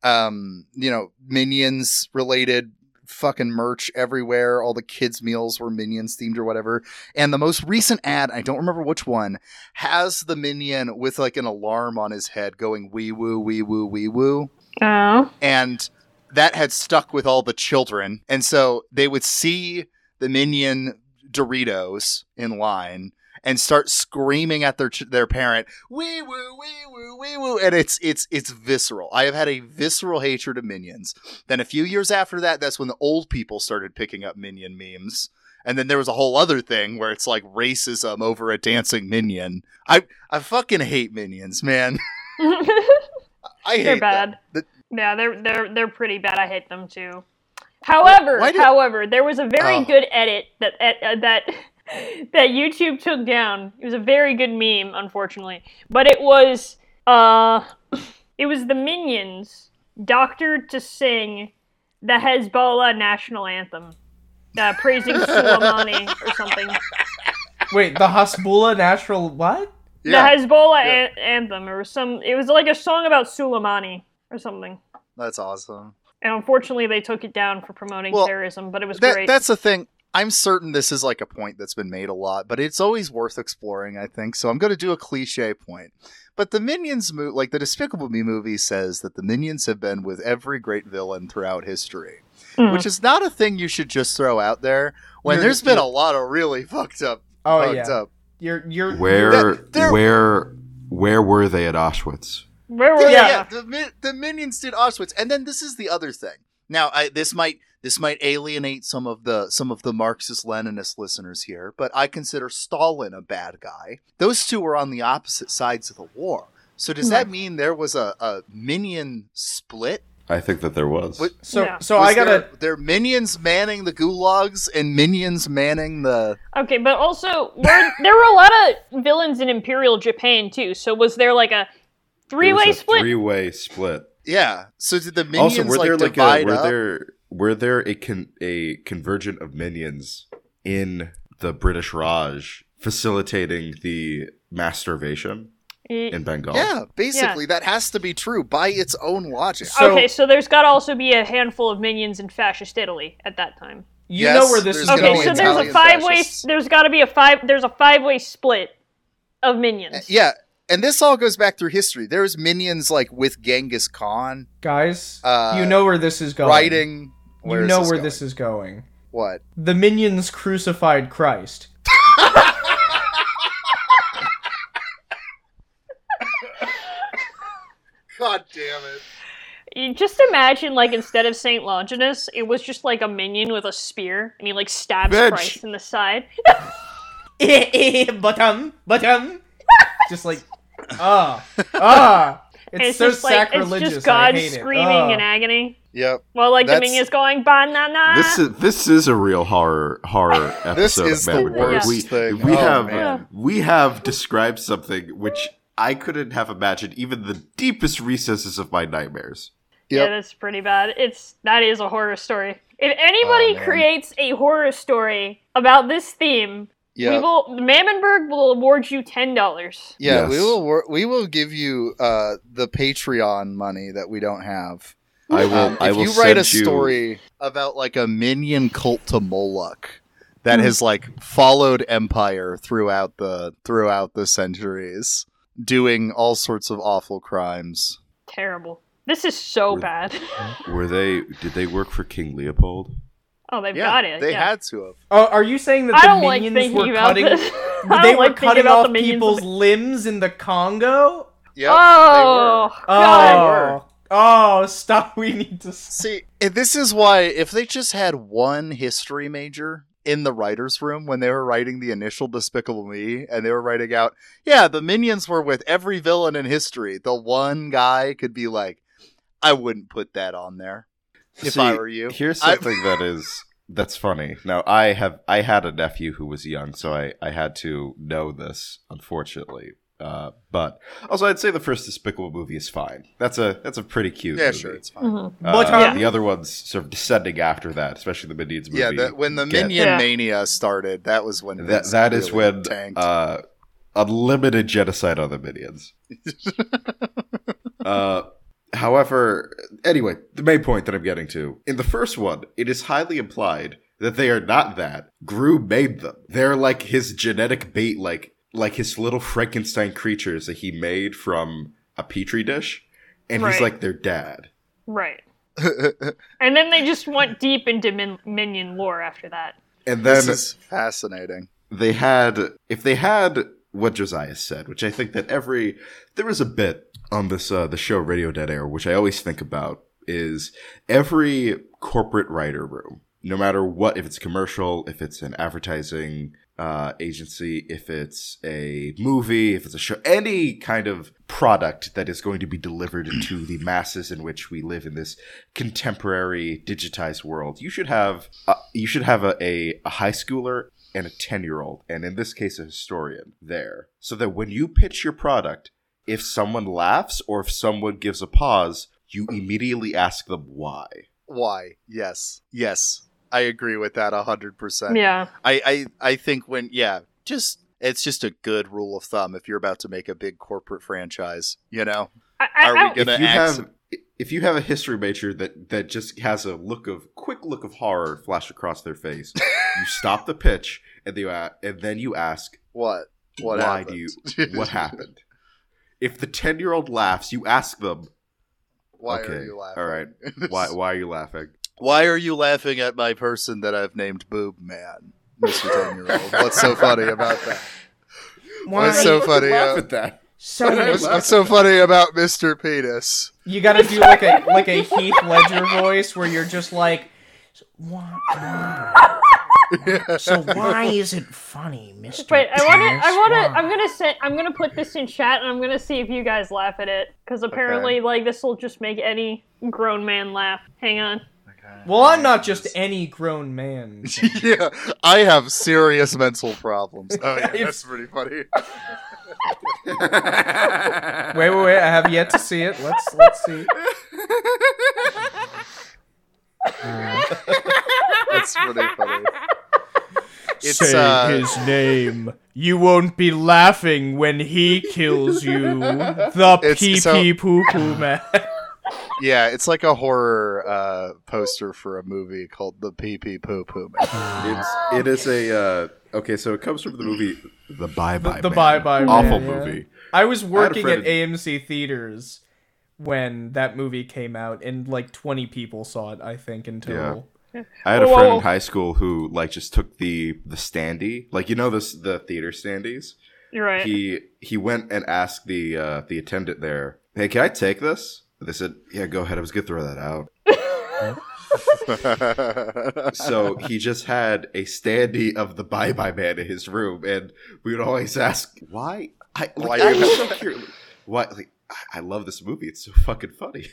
Speaker 3: um, you know, minions related fucking merch everywhere. All the kids' meals were minions themed or whatever. And the most recent ad, I don't remember which one, has the minion with like an alarm on his head going wee woo wee woo wee woo
Speaker 2: Oh,
Speaker 3: and that had stuck with all the children and so they would see the minion doritos in line and start screaming at their ch- their parent wee woo wee woo wee woo and it's it's it's visceral i have had a visceral hatred of minions then a few years after that that's when the old people started picking up minion memes and then there was a whole other thing where it's like racism over a dancing minion i i fucking hate minions man i hate
Speaker 2: they're
Speaker 3: them.
Speaker 2: bad.
Speaker 3: The-
Speaker 2: yeah, they're they're they're pretty bad. I hate them too. However,
Speaker 3: did-
Speaker 2: however, there was a very
Speaker 3: Oh.
Speaker 2: good edit that uh, that that YouTube took down. It was a very good meme, unfortunately, but it was uh, it was the Minions doctored to sing the Hezbollah national anthem, uh, praising Soleimani or something.
Speaker 1: Wait, the Hasbullah natural what?
Speaker 3: yeah
Speaker 2: The Hezbollah
Speaker 3: Yeah.
Speaker 2: an- anthem or some. It was like a song about Soleimani or something.
Speaker 3: that's awesome
Speaker 2: And unfortunately, they took it down for promoting
Speaker 3: Well,
Speaker 2: terrorism, but it was
Speaker 3: that,
Speaker 2: great.
Speaker 3: that's the thing. I'm certain this is like a point that's been made a lot but it's always worth exploring i think. So i'm going to do a cliche point. But the minions mo- like the despicable me movie says that the minions have been with every great villain throughout history
Speaker 2: Mm.
Speaker 3: which is not a thing you should just throw out there when
Speaker 1: You're-
Speaker 3: there's been a lot of really fucked up
Speaker 1: Oh
Speaker 3: fucked
Speaker 1: yeah,
Speaker 3: up.
Speaker 1: You're you're
Speaker 4: where
Speaker 3: That-
Speaker 4: where where were they at auschwitz
Speaker 2: Where were
Speaker 3: yeah,
Speaker 2: they?
Speaker 3: yeah, the, the minions did Auschwitz, and then this is the other thing. Now, I, this might this might alienate some of the some of the Marxist Leninist listeners here, but I consider Stalin a bad guy. Those two were on the opposite sides of the war. So does that hmm. mean there was a, a minion split?
Speaker 4: i think that there was
Speaker 3: What-
Speaker 1: so
Speaker 2: Yeah.
Speaker 1: so
Speaker 3: Was
Speaker 1: I gotta
Speaker 3: there, there minions manning the gulags and minions manning the
Speaker 2: Okay, but also were, there were a lot of villains in Imperial Japan too. So was there like a three-way split?
Speaker 4: three way split
Speaker 3: yeah. So did the minions
Speaker 4: also were
Speaker 3: like
Speaker 4: there like a were
Speaker 3: up?
Speaker 4: there were there a con- a convergent of minions in the british raj facilitating the masturbation in bengal
Speaker 3: Yeah, basically that has to be true by its own logic.
Speaker 1: So-
Speaker 2: okay, so there's got to also be a handful of minions in fascist Italy at that time.
Speaker 1: you
Speaker 3: Yes,
Speaker 1: know where this
Speaker 3: there's
Speaker 1: is
Speaker 3: gonna
Speaker 2: Okay, so there's a
Speaker 3: Italian
Speaker 2: five-way. There's got to be a five. There's a five-way split of minions.
Speaker 3: Uh, yeah, and this all goes back through history. There's minions like with Genghis Khan
Speaker 1: Guys,
Speaker 3: Uh,
Speaker 1: you know where this is going.
Speaker 3: riding.
Speaker 1: You know where this is going.
Speaker 3: What?
Speaker 1: The minions crucified Christ.
Speaker 3: God damn it!
Speaker 2: You just imagine, like, instead of Saint Longinus, it was just like a minion with a spear, and he like stabs
Speaker 4: Bitch.
Speaker 2: Christ in the side.
Speaker 1: Eh, eh, eh, bottom, bottom. Just like, ah, ah. It's,
Speaker 2: And
Speaker 1: so
Speaker 2: just like
Speaker 1: sacrilegious.
Speaker 2: it's just God
Speaker 1: I hate it.
Speaker 2: screaming
Speaker 1: Ah.
Speaker 2: in agony,
Speaker 3: Yep.
Speaker 2: Well, like the
Speaker 3: That's-
Speaker 2: minion's going banana.
Speaker 4: This is this is a real horror horror episode.
Speaker 3: This is
Speaker 4: of
Speaker 3: the worst
Speaker 4: we,
Speaker 3: thing.
Speaker 4: We
Speaker 3: Oh,
Speaker 4: have
Speaker 3: man.
Speaker 4: we have described something which I couldn't have imagined even the deepest recesses of my nightmares.
Speaker 3: Yep.
Speaker 2: Yeah, that's pretty bad. It's that is a horror story. If anybody
Speaker 3: Oh,
Speaker 2: creates a horror story about this theme, we
Speaker 3: Yeah.
Speaker 2: will Mammonberg will award you ten dollars.
Speaker 3: Yeah, we will. We will give you uh, the Patreon money that we don't have.
Speaker 4: I will.
Speaker 3: Um,
Speaker 4: I
Speaker 3: if
Speaker 4: will
Speaker 3: you write a
Speaker 4: send you-
Speaker 3: story about like a minion cult to Moloch that
Speaker 2: Hmm.
Speaker 3: has like followed Empire throughout the throughout the centuries, doing all sorts of awful crimes.
Speaker 2: Terrible. This is so
Speaker 4: Were-
Speaker 2: bad.
Speaker 4: Were they? Did they work for King Leopold?
Speaker 2: Oh, they've
Speaker 3: yeah,
Speaker 2: got it.
Speaker 3: they
Speaker 2: yeah.
Speaker 3: had to have.
Speaker 1: Oh, are you saying that
Speaker 2: I
Speaker 1: the
Speaker 2: don't like
Speaker 1: minions
Speaker 2: thinking
Speaker 1: were
Speaker 2: about
Speaker 1: cutting?
Speaker 2: this.
Speaker 1: They were
Speaker 2: like
Speaker 1: cutting off
Speaker 2: the minions.
Speaker 1: people's limbs in the Congo.
Speaker 3: Yep,
Speaker 2: oh,
Speaker 3: they were.
Speaker 2: God.
Speaker 1: Oh, oh, stop! We need to.
Speaker 3: See, eh, this is why if they just had one history major in the writers' room when they were writing the initial Despicable Me, and they were writing out, yeah, the minions were with every villain in history. The one guy could be like, I wouldn't put that on there if I were you.
Speaker 4: Here's
Speaker 3: I-
Speaker 4: something that is that's funny. Now I have I had a nephew who was young, so I I had to know this, unfortunately. Uh, but also, I'd say the first Despicable movie is fine. That's a that's a pretty cute.
Speaker 3: yeah,
Speaker 4: movie.
Speaker 3: sure, it's fine.
Speaker 2: Mhm.
Speaker 4: Uh,
Speaker 1: But, um,
Speaker 4: the other ones sort of descending after that, especially the Minions movie.
Speaker 3: Yeah, the, when the
Speaker 4: get-
Speaker 3: Minion
Speaker 2: Yeah.
Speaker 3: Mania started, that was when
Speaker 4: that
Speaker 3: things
Speaker 4: that is
Speaker 3: really
Speaker 4: when uh, unlimited genocide on the Minions. uh, however, anyway, the main point that I'm getting to in the first one, it is highly implied that they are not that. Gru made them. They're like his genetic bait, like like his little Frankenstein creatures that he made from a petri dish, and he's
Speaker 2: Right.
Speaker 4: like their dad.
Speaker 2: Right. And then they just went deep into min- minion lore after that.
Speaker 4: And then
Speaker 3: this is fascinating.
Speaker 4: they had if they had what Josiah said, which I think that every there was a bit on this uh, the show Radio Dead Air, which I always think about is every corporate writer room, no matter what, if it's commercial, if it's an advertising uh, agency, if it's a movie, if it's a show, any kind of product that is going to be delivered to the masses in which we live in this contemporary digitized world, you should have uh, you should have a, a, a high schooler and a 10 year old, and in this case, a historian there. So that when you pitch your product, if someone laughs or if someone gives a pause, you immediately ask them why.
Speaker 3: Why? Yes, yes, I agree with that a hundred percent.
Speaker 2: Yeah.
Speaker 3: I, I I think when yeah, just it's just a good rule of thumb if you're about to make a big corporate franchise, you know.
Speaker 2: I, I,
Speaker 3: Are we gonna
Speaker 4: if
Speaker 3: ask-
Speaker 4: have if you have a history major that that just has a look of quick look of horror flash across their face, you stop the pitch and you a- and then you ask
Speaker 3: What? What
Speaker 4: why
Speaker 3: happened?
Speaker 4: do you what happened? If the ten year old laughs, you ask them
Speaker 3: Why
Speaker 4: Okay,
Speaker 3: are you laughing?
Speaker 4: all right. why why are you laughing?
Speaker 3: Why are you laughing at my person that I've named Boob Man, Mister Ten Year Old? What's so funny about that?
Speaker 1: Why?
Speaker 3: What's so funny?
Speaker 4: Laugh
Speaker 3: uh,
Speaker 4: at that.
Speaker 1: So
Speaker 3: what's, what's so funny about Mister Penis?
Speaker 1: You gotta do like a like a Heath Ledger voice where you're just like, why, why- so why is it funny, Mister?
Speaker 2: Wait, I want to. I want to. I'm gonna say. I'm gonna put this in chat, and I'm gonna see if you guys laugh at it, because apparently, like, this will just make any grown man laugh. Hang on.
Speaker 1: Well, I'm not just any grown man.
Speaker 3: yeah, I have serious mental problems. Oh yeah, that's pretty funny.
Speaker 1: Wait, wait, wait! I have yet to see it. Let's let's see.
Speaker 3: That's pretty funny. It's
Speaker 1: Say
Speaker 3: uh,
Speaker 1: his name. You won't be laughing when he kills you. The
Speaker 3: It's-
Speaker 1: pee
Speaker 3: so-
Speaker 1: pee poo poo man.
Speaker 3: Yeah, it's like a horror uh, poster for a movie called The Pee Pee Poo Poo Man.
Speaker 4: It's it is a uh, okay. So it comes from the movie The Bye Bye.
Speaker 1: the
Speaker 4: Man.
Speaker 1: Bye Bye
Speaker 4: Awful
Speaker 1: Man, yeah.
Speaker 4: movie.
Speaker 1: I was working
Speaker 4: friend
Speaker 1: at AMC theaters when that movie came out, and like 20 people saw it. I think in total.
Speaker 4: I had a friend in high school who like just took the the standee, like you know this the theater standees.
Speaker 2: You're right.
Speaker 4: He he went and asked the uh, the attendant there, "Hey, can I take this?" They said, "Yeah, go ahead. I was gonna throw that out." so he just had a standee of the Bye Bye Man in his room, and we would always ask, "Why? I, like,
Speaker 3: Why
Speaker 4: I
Speaker 3: you-
Speaker 4: was so curious. Why? Like, I- I love this movie. It's so fucking funny."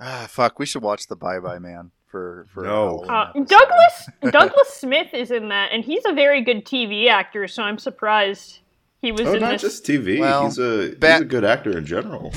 Speaker 3: ah, fuck, we should watch The Bye Bye Man for for
Speaker 4: No.
Speaker 3: Halloween
Speaker 2: Uh. Douglas Douglas Smith is in that, and he's a very good TV actor. So I'm surprised He was
Speaker 4: Oh,
Speaker 2: in
Speaker 4: not
Speaker 2: this.
Speaker 4: just TV.
Speaker 3: Well,
Speaker 4: he's a
Speaker 3: Bat-
Speaker 4: he's a good actor in general.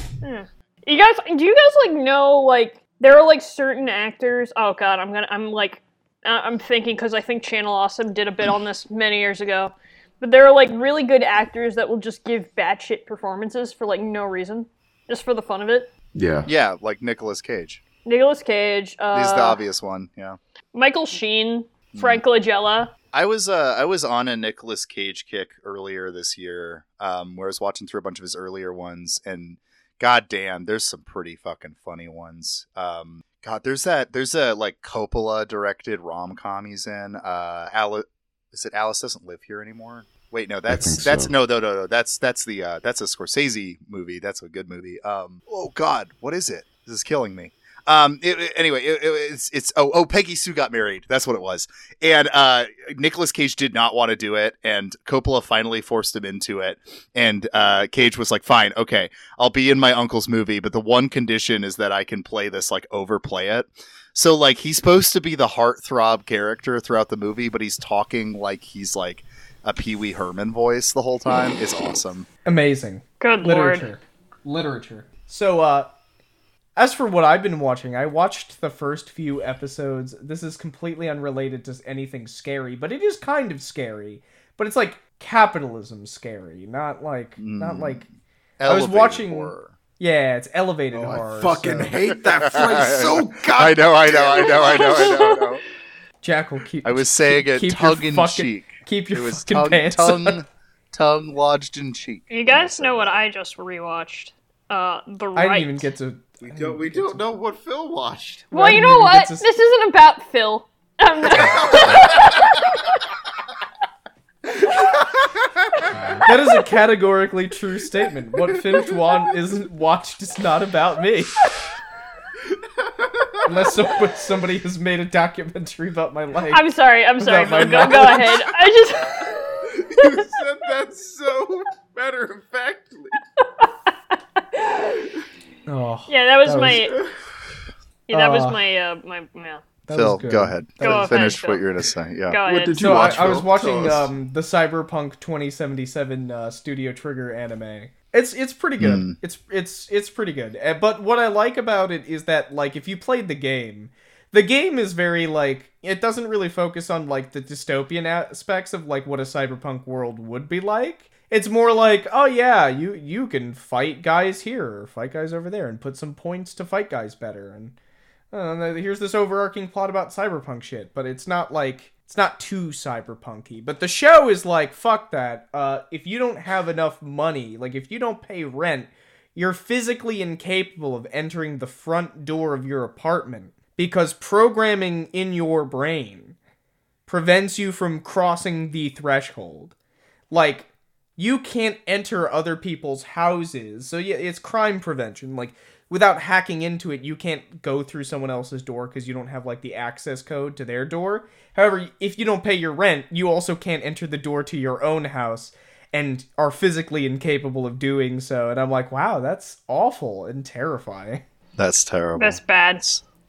Speaker 2: You guys, do you guys like know like there are like certain actors? Oh god, I'm gonna, I'm like, uh, I'm thinking because I think Channel Awesome did a bit on this many years ago. But there are like really good actors that will just give batshit performances for like no reason, just for the fun of it.
Speaker 4: Yeah.
Speaker 3: yeah, like Nicolas Cage.
Speaker 2: Nicolas Cage, uh,
Speaker 3: He's the obvious one. Yeah.
Speaker 2: Michael Sheen, Frank Langella.
Speaker 3: I was uh I was on a Nicolas Cage kick earlier this year, um, where I was watching through a bunch of his earlier ones, and god damn, there's some pretty fucking funny ones. Um, God, there's that there's a like Coppola directed rom com he's in. Uh, Alice, is it Alice doesn't live here anymore? Wait, no, that's that's
Speaker 4: so.
Speaker 3: no no no no that's that's the uh, that's a Scorsese movie. That's a good movie. Um, oh God, what is it? This is killing me. Um, it, it- anyway, it, it- it's it's oh oh Peggy Sue got married. That's what it was. And uh, Nicolas Cage did not want to do it, and Coppola finally forced him into it. And uh, Cage was like, "Fine, okay, I'll be in my uncle's movie, but the one condition is that I can play this like overplay it." So like he's supposed to be the heartthrob character throughout the movie, but he's talking like he's like a Pee Wee Herman voice the whole time. It's awesome.
Speaker 1: Amazing.
Speaker 2: Good lord.
Speaker 1: literature literature so uh as for what i've been watching i watched the first few episodes this is completely unrelated to anything scary but it is kind of scary but it's like capitalism scary not like not
Speaker 3: Mm.
Speaker 1: like I was watching-
Speaker 3: horror.
Speaker 1: yeah it's elevated
Speaker 4: Oh,
Speaker 1: horror
Speaker 4: I fucking
Speaker 1: so-
Speaker 4: hate that phrase so god.
Speaker 3: I know, I know, I know, I know, I know. I know.
Speaker 1: jack will keep
Speaker 3: I was saying it
Speaker 1: keep
Speaker 3: tongue in
Speaker 1: fucking-
Speaker 3: cheek.
Speaker 1: keep your
Speaker 3: It was
Speaker 1: fucking
Speaker 3: tongue,
Speaker 1: pants on.
Speaker 3: tongue, tongue lodged in cheek.
Speaker 2: You guys know what I just rewatched? Uh, The
Speaker 1: i didn't even get to
Speaker 4: We don't we don't know what Phil watched.
Speaker 2: Well,
Speaker 1: I
Speaker 2: you know
Speaker 1: even
Speaker 2: what?
Speaker 1: to-
Speaker 2: This isn't about Phil. Um,
Speaker 1: that is a categorically true statement what finch wan isn't watched is not about me unless somebody, somebody has made a documentary about my life
Speaker 2: I'm sorry. I'm sorry.
Speaker 1: My
Speaker 2: Phil, go, go ahead. I just.
Speaker 4: You said that so matter of factly.
Speaker 1: Oh
Speaker 2: yeah, that was
Speaker 1: That was-
Speaker 2: my yeah, that was
Speaker 1: Uh,
Speaker 2: my uh my yeah.
Speaker 1: that
Speaker 3: Phil, go ahead.
Speaker 2: Go ahead,
Speaker 3: Finish
Speaker 2: Phil.
Speaker 3: what you're gonna say. Yeah.
Speaker 2: Go ahead.
Speaker 4: did you
Speaker 1: So
Speaker 4: watch,
Speaker 1: I, I was watching um, the Cyberpunk 2077 uh, Studio Trigger anime. It's it's pretty good.
Speaker 3: Mm.
Speaker 1: It's it's it's pretty good. Uh, But what I like about it is that like if you played the game, the game is very like it doesn't really focus on like the dystopian aspects of like what a cyberpunk world would be like. It's more like, oh yeah, you you can fight guys here or fight guys over there and put some points to fight guys better and uh, here's this overarching plot about cyberpunk shit, but it's not like it's not too cyberpunky. But the show is like fuck that. Uh, if you don't have enough money, like if you don't pay rent, you're physically incapable of entering the front door of your apartment because programming in your brain prevents you from crossing the threshold. Like you can't enter other people's houses. So yeah, it's crime prevention. Like without hacking into it, you can't go through someone else's door because you don't have like the access code to their door. However, if you don't pay your rent, you also can't enter the door to your own house and are physically incapable of doing so. And I'm like, wow, that's awful and terrifying.
Speaker 3: That's terrible.
Speaker 2: That's bad.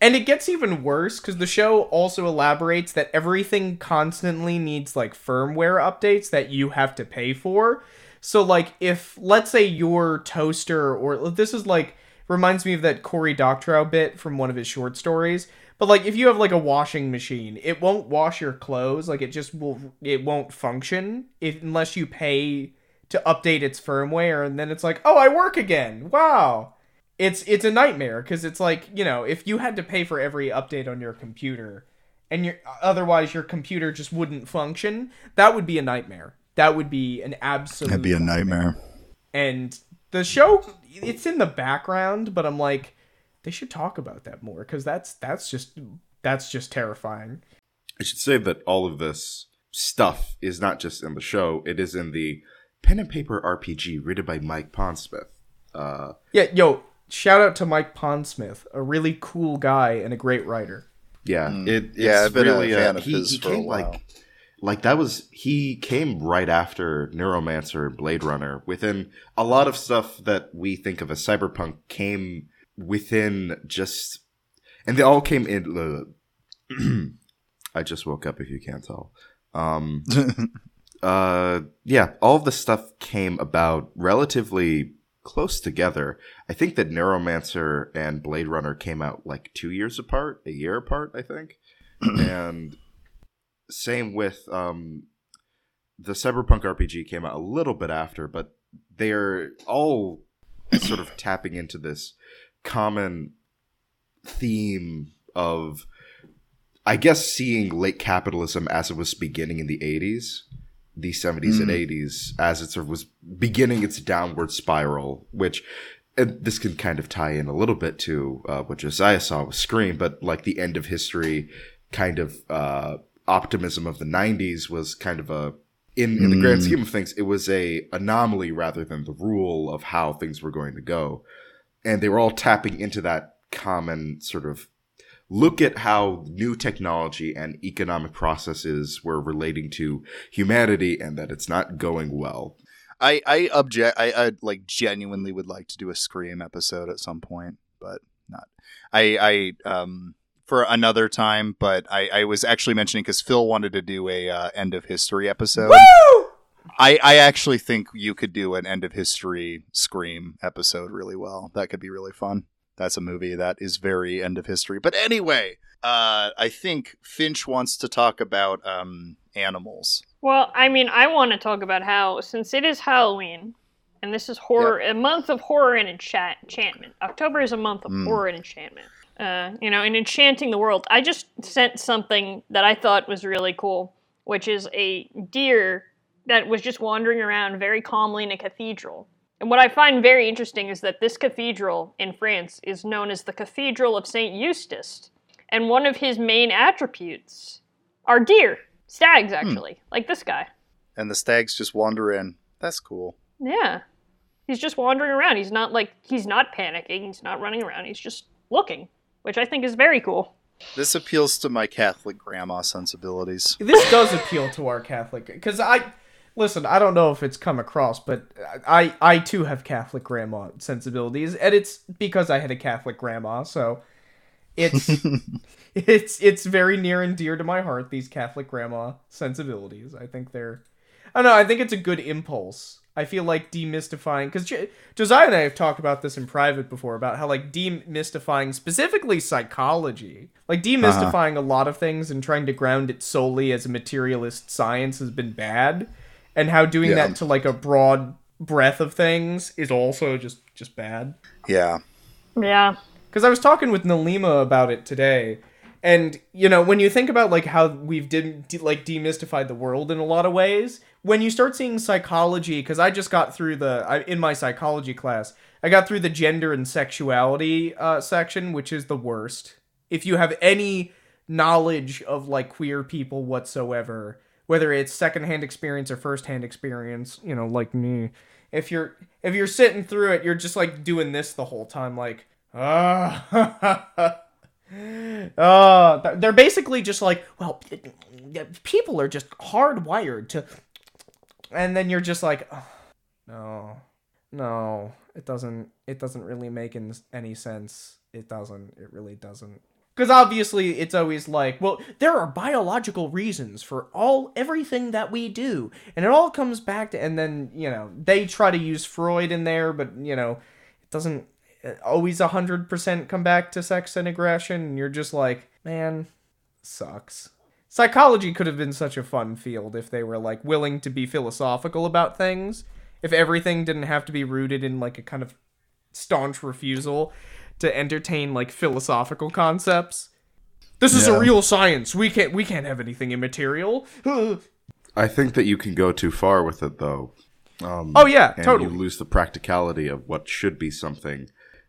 Speaker 1: And it gets even worse because the show also elaborates that everything constantly needs like firmware updates that you have to pay for. So, like, if let's say your toaster, or this is like reminds me of that Cory Doctorow bit from one of his short stories. But like, if you have like a washing machine, it won't wash your clothes. Like, it just will. It won't function if unless you pay to update its firmware, and then it's like, oh, I work again. Wow it's it's a nightmare because it's like you know if you had to pay for every update on your computer and your otherwise your computer just wouldn't function that would be a nightmare that would be an absolute
Speaker 3: That'd be a nightmare.
Speaker 1: and the show it's in the background but i'm like they should talk about that more because that's that's just that's just terrifying
Speaker 4: I should say that all of this stuff is not just in the show; it is in the pen and paper RPG written by Mike Pondsmith. Uh,
Speaker 1: yeah yo shout out to mike pondsmith a really cool guy and a great writer
Speaker 4: yeah, it, it's
Speaker 3: Mm. Yeah, I've been a
Speaker 4: really
Speaker 3: fan
Speaker 4: uh,
Speaker 3: of
Speaker 4: he,
Speaker 3: his
Speaker 4: he
Speaker 3: for a while.
Speaker 4: like like that was he came right after Neuromancer and Blade Runner. Within a lot of stuff that we think of as cyberpunk came within just, and they all came in. Uh, I just woke up. If you can't tell, um, uh, yeah, all of this stuff came about relatively close together. I think that Neuromancer and Blade Runner came out like two years apart, a year apart, I think. and same with um, the Cyberpunk RPG came out a little bit after, but they're all sort of tapping into this common theme of I guess seeing late capitalism as it was beginning in the 80s, the 70s and 80s, as it sort of was beginning its downward spiral, which and this can kind of tie in a little bit to uh, what Josiah saw with Scream, but like the end of history kind of uh, optimism of the 90s was kind of a in, in the grand scheme of things, it was a anomaly rather than the rule of how things were going to go. And they were all tapping into that common sort of look at how new technology and economic processes were relating to humanity and that it's not going well.
Speaker 3: I I object. I, I like genuinely would like to do a Scream episode at some point, but not. I I um for another time. But I I was actually mentioning because Phil wanted to do a uh, end of history episode. I I actually think you could do an end of history Scream episode really well. That could be really fun. That's a movie that is very end of history. But anyway, uh, I think Finch wants to talk about um animals.
Speaker 2: Well, I mean, I want to talk about how since it is Halloween, and this is horror, a month of horror and enchant- enchantment. October is a month of horror and enchantment. Uh, you know, and enchanting the world. I just sent something that I thought was really cool, which is a deer that was just wandering around very calmly in a cathedral. And what I find very interesting is that this cathedral in France is known as the Cathedral of Saint Eustace, and one of his main attributes are deer, stags hmm. actually, like this guy.
Speaker 3: And the stags just wander in. That's cool.
Speaker 2: Yeah. He's just wandering around. He's not like he's not panicking. He's not running around. He's just looking, which I think is very cool.
Speaker 3: This appeals to my Catholic grandma sensibilities.
Speaker 1: This does appeal to our Catholic because I listen. I don't know if it's come across, but I I too have Catholic grandma sensibilities, and it's because I had a Catholic grandma, so it's it's it's very near and dear to my heart. These Catholic grandma sensibilities. I think they're I don't know. I think it's a good impulse. I feel like demystifying because J- Josiah and I have talked about this in private before about how like demystifying specifically psychology, like demystifying uh-huh. a lot of things and trying to ground it solely as a materialist science has been bad, and how doing
Speaker 3: Yeah.
Speaker 1: that to like a broad breadth of things is also just just bad.
Speaker 3: Yeah.
Speaker 2: Yeah.
Speaker 1: Because I was talking with Nalima about it today, and you know when you think about like how we've de- de- like demystified the world in a lot of ways, when you start seeing psychology, because I just got through the I, in my psychology class, I got through the gender and sexuality uh, section, which is the worst. If you have any knowledge of like queer people whatsoever, whether it's secondhand experience or firsthand experience, you know, like me, if you're if you're sitting through it, you're just like doing this the whole time, like ah. Uh, th- they're basically just like, well, people are just hardwired to, and then you're just like, "Ugh, no, no, it doesn't, it doesn't really make any sense. It doesn't, it really doesn't. Because obviously, it's always like, well, there are biological reasons for all everything that we do, and it all comes back to, and then you know they try to use Freud in there, but you know, it doesn't always 100% come back to sex and aggression and you're just like man sucks. Psychology could have been such a fun field if they were like willing to be philosophical about things. If everything didn't have to be rooted in like a kind of staunch refusal to entertain like philosophical concepts. This is
Speaker 3: Yeah.
Speaker 1: a real science. We can't we can't have anything immaterial.
Speaker 4: I think that you can go too far with it, though. Um,
Speaker 1: oh yeah
Speaker 4: and
Speaker 1: totally.
Speaker 4: you lose the practicality of what should be something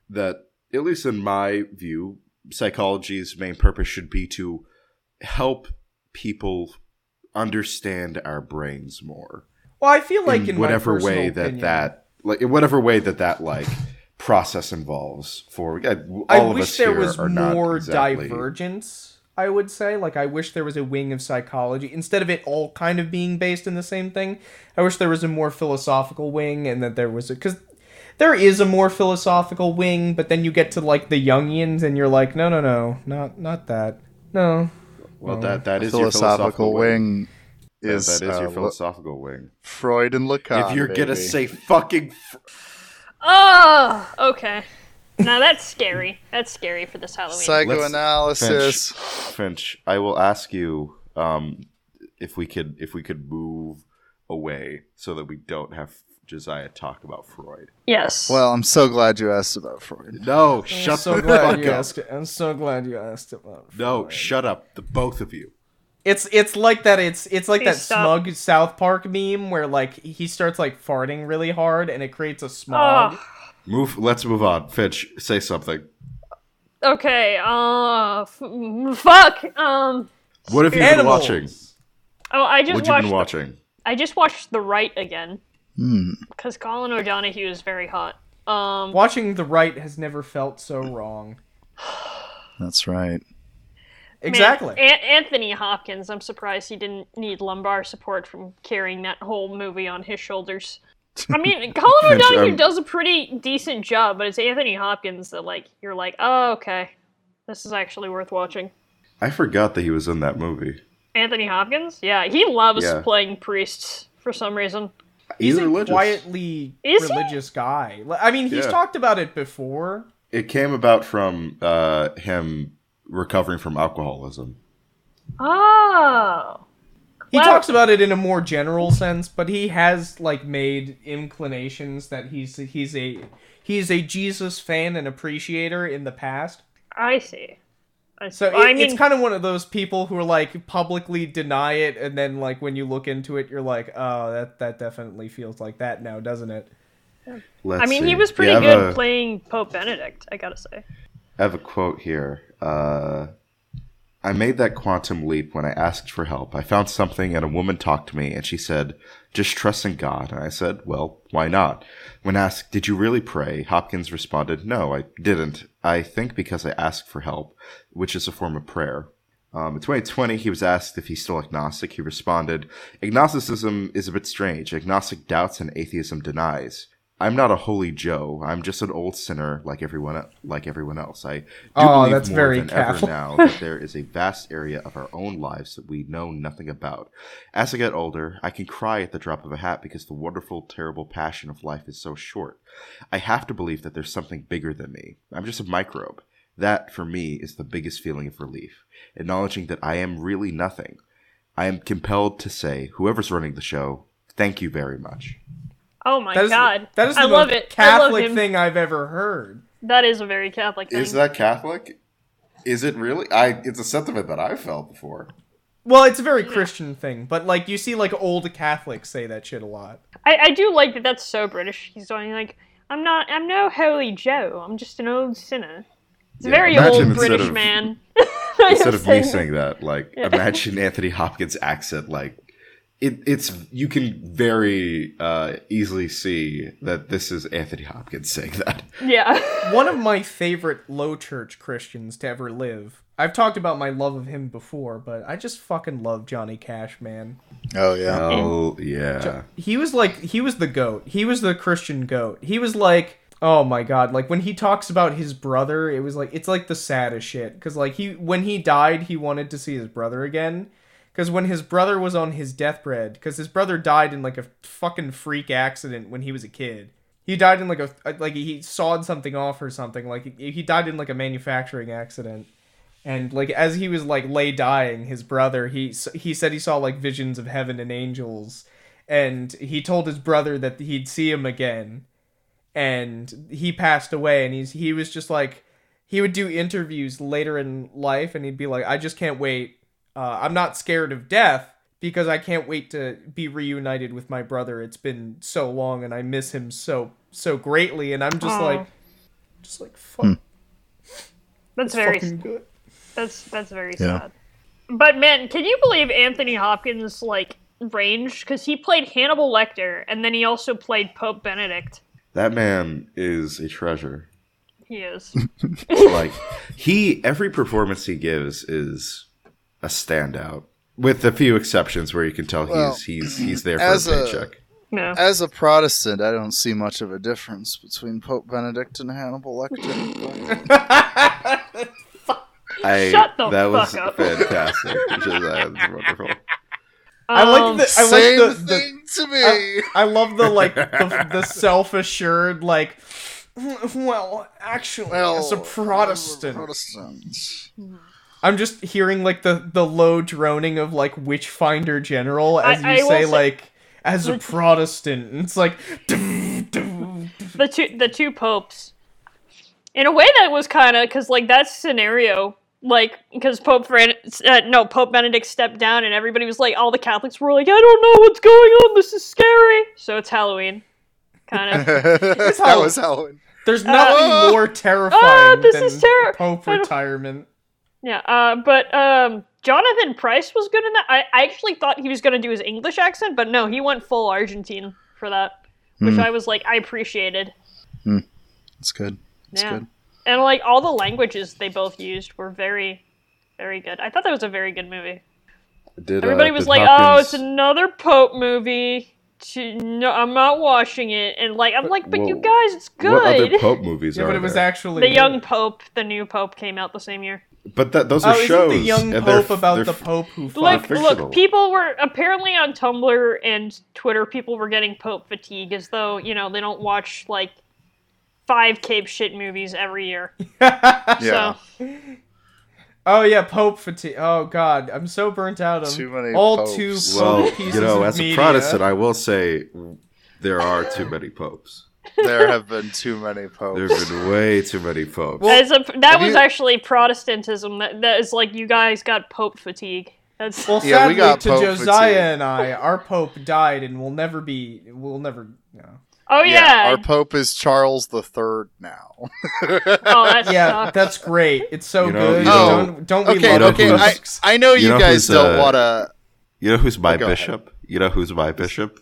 Speaker 4: that, at least in my view, psychology's main purpose should be to help people understand our brains more.
Speaker 1: Well i feel like in,
Speaker 4: in whatever way that
Speaker 1: opinion-
Speaker 4: that like in whatever way that that like process involves for all
Speaker 1: I
Speaker 4: of
Speaker 1: wish
Speaker 4: us
Speaker 1: there
Speaker 4: here
Speaker 1: was
Speaker 4: are not
Speaker 1: more
Speaker 4: exactly-
Speaker 1: divergence. I would say, like, I wish there was a wing of psychology instead of it all kind of being based in the same thing. I wish there was a more philosophical wing, and that there was a because there is a more philosophical wing, but then you get to like the Jungians, and you're like, no, no, no, not not that, no.
Speaker 4: well that that is your
Speaker 3: philosophical
Speaker 4: philosophical wing.
Speaker 3: wing.
Speaker 4: That-
Speaker 3: is,
Speaker 4: that is your
Speaker 3: uh,
Speaker 4: philosophical wing.
Speaker 3: Freud and Lacan.
Speaker 4: if you're gonna say fucking, fr-
Speaker 2: Oh, okay. Now that's scary. That's scary for this Halloween.
Speaker 3: psychoanalysis,
Speaker 4: Finch, I will ask you um, if we could if we could move away so that we don't have Josiah talk about Freud.
Speaker 2: yes.
Speaker 3: well, I'm so glad you asked about Freud.
Speaker 4: No,
Speaker 1: I'm
Speaker 4: shut
Speaker 1: so
Speaker 4: the
Speaker 1: glad
Speaker 4: fuck
Speaker 1: you
Speaker 4: up.
Speaker 1: asked. I'm so glad you asked about.
Speaker 4: No, shut up, the both of you.
Speaker 1: It's it's like that. It's it's like
Speaker 2: Please
Speaker 1: that
Speaker 2: stop.
Speaker 1: smug South Park meme where like he starts like farting really hard and it creates a smog.
Speaker 2: Oh,
Speaker 4: Move. Let's move on. Finch, say something.
Speaker 2: okay. Uh, f- fuck. Um.
Speaker 4: What have you been watching?
Speaker 2: Oh, I just
Speaker 4: What you
Speaker 2: watched.
Speaker 4: been
Speaker 2: the-
Speaker 4: watching?
Speaker 2: I just watched The Rite again
Speaker 3: Hmm.
Speaker 2: because Colin O'Donoghue is very hot. Um.
Speaker 1: Watching the Rite has never felt so wrong.
Speaker 3: That's right.
Speaker 1: Exactly.
Speaker 2: Man, An- Anthony Hopkins. I'm surprised he didn't need lumbar support from carrying that whole movie on his shoulders. I mean, Colin
Speaker 4: Finch,
Speaker 2: O'Donoghue
Speaker 4: um,
Speaker 2: does a pretty decent job, but it's Anthony Hopkins that like you're like, oh okay, this is actually worth watching.
Speaker 4: I forgot that he was in that movie.
Speaker 2: Anthony Hopkins, yeah, he loves
Speaker 4: Yeah.
Speaker 2: playing priests for some reason.
Speaker 1: He's
Speaker 4: He's
Speaker 1: a
Speaker 4: religious.
Speaker 1: quietly
Speaker 2: Is he?
Speaker 1: religious guy. I mean, he's
Speaker 4: Yeah.
Speaker 1: talked about it before.
Speaker 4: It came about from uh, him recovering from alcoholism.
Speaker 2: Oh,
Speaker 1: He
Speaker 2: Well-
Speaker 1: talks about it in a more general sense, but he has like made inclinations that he's he's a he's a Jesus fan and appreciator in the past.
Speaker 2: I see. I see.
Speaker 1: So it,
Speaker 2: I mean,
Speaker 1: it's kind of one of those people who are like publicly deny it, and then like when you look into it, you're like, oh, that that definitely feels like that now, doesn't it?
Speaker 4: Let's
Speaker 2: I mean,
Speaker 4: see.
Speaker 2: he was pretty good
Speaker 4: a-
Speaker 2: playing Pope Benedict. I gotta say.
Speaker 4: I have a quote here. Uh, I made that quantum leap when I asked for help. I found something, and a woman talked to me, and she said, Just trust in God. And I said, Well, why not? When asked, Did you really pray? Hopkins responded, No, I didn't. I think because I asked for help, which is a form of prayer. Um, in 2020, he was asked if he's still agnostic. He responded, Agnosticism is a bit strange. Agnostic doubts and atheism denies. I'm not a holy Joe. I'm just an old sinner like everyone like everyone else. I do
Speaker 1: Oh,
Speaker 4: believe
Speaker 1: that's
Speaker 4: more
Speaker 1: very
Speaker 4: than
Speaker 1: Catholic.
Speaker 4: ever now that there is a vast area of our own lives that we know nothing about. As I get older, I can cry at the drop of a hat because the wonderful, terrible passion of life is so short. I have to believe that there's something bigger than me. I'm just a microbe. That, for me, is the biggest feeling of relief. Acknowledging that I am really nothing. I am compelled to say, whoever's running the show, thank you very much.
Speaker 2: Oh my
Speaker 1: That is
Speaker 2: god,
Speaker 1: that is the
Speaker 2: I
Speaker 1: most
Speaker 2: love it. I love
Speaker 1: Catholic thing I've ever heard.
Speaker 2: That is a very Catholic thing.
Speaker 4: Is that Catholic? Is it really? I. It's a sentiment that I've felt before.
Speaker 1: Well, it's a very Christian thing, but like you see like old Catholics say that shit a lot.
Speaker 2: I, I do like that. That's so British. He's going like, I'm not. I'm no holy Joe. I'm just an old sinner. It's a
Speaker 4: Yeah,
Speaker 2: very
Speaker 4: imagine
Speaker 2: old
Speaker 4: instead
Speaker 2: British
Speaker 4: of-
Speaker 2: man.
Speaker 4: Instead of me saying that, like, imagine Anthony Hopkins' accent. Like, it, it's you can very uh, easily see that this is Anthony Hopkins saying that.
Speaker 2: yeah.
Speaker 1: One of my favorite low church Christians to ever live. I've talked about my love of him before, but I just fucking love Johnny Cash, man.
Speaker 3: Oh yeah.
Speaker 4: Oh yeah.
Speaker 1: He was like he was the goat. He was the Christian goat. He was like oh my god, like when he talks about his brother, it was like it's like the saddest shit cuz like he when he died, he wanted to see his brother again. Cuz when his brother was on his deathbed, cuz his brother died in like a fucking freak accident when he was a kid. He died in like a like he sawed something off or something. Like he died in like a manufacturing accident. And like as he was like lay dying, his brother he he said he saw like visions of heaven and angels, and he told his brother that he'd see him again, and he passed away. And he's he was just like he would do interviews later in life, and he'd be like, I just can't wait. Uh, I'm not scared of death because I can't wait to be reunited with my brother. It's been so long, and I miss him so so greatly. And I'm just
Speaker 2: Aw.
Speaker 1: like, just like fuck,
Speaker 2: That's very.
Speaker 1: good.
Speaker 2: That's that's very
Speaker 3: Yeah.
Speaker 2: sad. But man, can you believe Anthony Hopkins like range? Because he played Hannibal Lecter, and then he also played Pope Benedict.
Speaker 4: That man is a treasure.
Speaker 2: He is.
Speaker 4: like he every performance he gives is a standout with a few exceptions where you can tell
Speaker 3: Well,
Speaker 4: he's he's he's there for
Speaker 3: as
Speaker 4: a
Speaker 3: a-
Speaker 4: paycheck.
Speaker 2: No.
Speaker 3: As a Protestant, I don't see much of a difference between Pope Benedict and Hannibal Lecter.
Speaker 4: I,
Speaker 2: Shut the
Speaker 4: that was
Speaker 2: fuck up.
Speaker 4: fantastic. Josiah, that's wonderful.
Speaker 1: I
Speaker 2: Um,
Speaker 1: like the. I
Speaker 3: Same
Speaker 1: like the, the
Speaker 3: thing to me.
Speaker 1: I, I love the like the, the self-assured like. Well, actually,
Speaker 3: well,
Speaker 1: as a Protestant,
Speaker 3: Protestant.
Speaker 1: I'm just hearing like the the low droning of like Witchfinder General as
Speaker 2: I-
Speaker 1: you
Speaker 2: I will
Speaker 1: say
Speaker 2: say-
Speaker 1: like as a Protestant. and It's like
Speaker 2: the two the two popes. In a way, that was kind of because like that scenario, like because Pope Fran- uh, no Pope Benedict stepped down and everybody was like, all the Catholics were like, I don't know what's going on. This is scary. So it's Halloween, kind of.
Speaker 3: that
Speaker 1: how-
Speaker 3: was Halloween.
Speaker 1: there's nothing
Speaker 3: Uh,
Speaker 1: more terrifying
Speaker 2: this
Speaker 1: than
Speaker 2: is terri-
Speaker 1: Pope retirement.
Speaker 2: Yeah, uh, but um, Jonathan Pryce was good in that. I, I actually thought he was going to do his English accent, but no, he went full Argentine for that, which
Speaker 3: Hmm.
Speaker 2: I was like, I appreciated.
Speaker 3: That's good. That's
Speaker 2: yeah.
Speaker 3: good.
Speaker 2: And like all the languages they both used were very, very good. I thought that was a very good movie.
Speaker 4: Did, uh,
Speaker 2: Everybody was
Speaker 4: did
Speaker 2: like, "Oh, it's another Pope movie." To, no, I'm not watching it. And like, I'm like, but you guys, it's good.
Speaker 4: What other Pope movies
Speaker 1: Yeah,
Speaker 4: are
Speaker 1: but it was actually
Speaker 2: the
Speaker 1: good.
Speaker 2: young Pope, the new Pope came out the same year.
Speaker 4: But that, those
Speaker 1: Oh,
Speaker 4: are
Speaker 1: isn't
Speaker 4: shows.
Speaker 1: the young
Speaker 4: and they're-
Speaker 1: Pope about
Speaker 4: they're
Speaker 1: the Pope who fought?
Speaker 2: Look, look, people were apparently on Tumblr and Twitter. People were getting Pope fatigue, as though you know they don't watch like five Cape shit movies every year.
Speaker 3: Yeah.
Speaker 2: So
Speaker 1: Oh yeah, Pope fatigue. Oh god, I'm so burnt out on
Speaker 3: Too many
Speaker 1: all
Speaker 3: popes.
Speaker 1: two Pope
Speaker 4: Well,
Speaker 1: pieces
Speaker 4: you know,
Speaker 1: of
Speaker 4: as a
Speaker 1: media.
Speaker 4: Protestant, I will say there are too many popes.
Speaker 3: There have been too many popes.
Speaker 4: There's been way too many popes.
Speaker 2: as a, that was
Speaker 3: you-
Speaker 2: actually Protestantism. That, that is like you guys got Pope fatigue. That's
Speaker 1: Well,
Speaker 3: Yeah, we
Speaker 1: sadly,
Speaker 3: got
Speaker 1: to
Speaker 3: Pope
Speaker 1: Josiah
Speaker 3: fatigue.
Speaker 1: and I, our Pope died and will never be. We'll never. No.
Speaker 2: oh yeah.
Speaker 3: Our Pope is Charles the Third now.
Speaker 2: oh that
Speaker 1: Yeah,
Speaker 2: sucks.
Speaker 1: that's great. It's so
Speaker 4: You know-
Speaker 1: good.
Speaker 4: you
Speaker 3: know-
Speaker 1: don't don't we love
Speaker 3: okay.
Speaker 1: Popes?
Speaker 3: I, I know you,
Speaker 4: you know
Speaker 3: guys don't
Speaker 4: uh,
Speaker 3: want to.
Speaker 4: You know who's my
Speaker 3: go ahead.
Speaker 4: bishop? You know who's my bishop?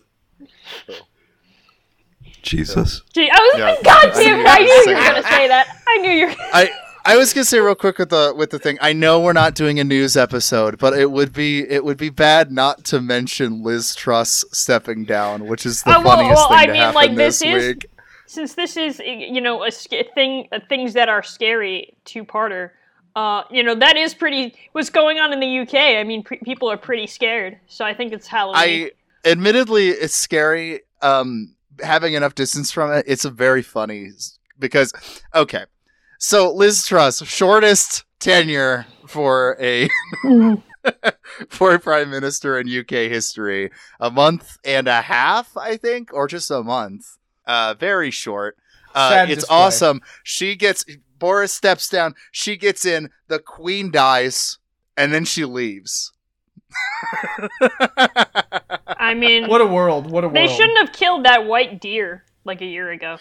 Speaker 4: Jesus.
Speaker 2: Gee, I was
Speaker 3: Yeah.
Speaker 2: like, God
Speaker 3: I
Speaker 2: damn
Speaker 3: knew
Speaker 2: it! I knew you
Speaker 3: gonna
Speaker 2: were
Speaker 3: say
Speaker 2: gonna say that. I knew you. were
Speaker 3: I I was gonna say real quick with the with the thing. I know we're not doing a news episode, but it would be it would be bad not to mention Liz Truss stepping down, which is the
Speaker 2: Oh, well-
Speaker 3: funniest
Speaker 2: well,
Speaker 3: thing
Speaker 2: I
Speaker 3: to
Speaker 2: mean,
Speaker 3: happen
Speaker 2: like,
Speaker 3: this,
Speaker 2: this is-
Speaker 3: week.
Speaker 2: since this is you know a sca- thing uh, things that are scary two parter uh you know that is pretty what's going on in the uk i mean pre- people are pretty scared so i think it's halloween
Speaker 3: I admittedly it's scary. Um, having enough distance from it, it's a very funny because okay, so Liz Truss, shortest tenure for a for a prime minister in UK history, a month and a half, I think, or just a month. Uh, very short. Uh, it's
Speaker 1: display.
Speaker 3: awesome. She gets Boris steps down. She gets in. The Queen dies, and then she leaves.
Speaker 2: I mean
Speaker 1: What a world! What a world!
Speaker 2: they shouldn't have killed that white deer like a year ago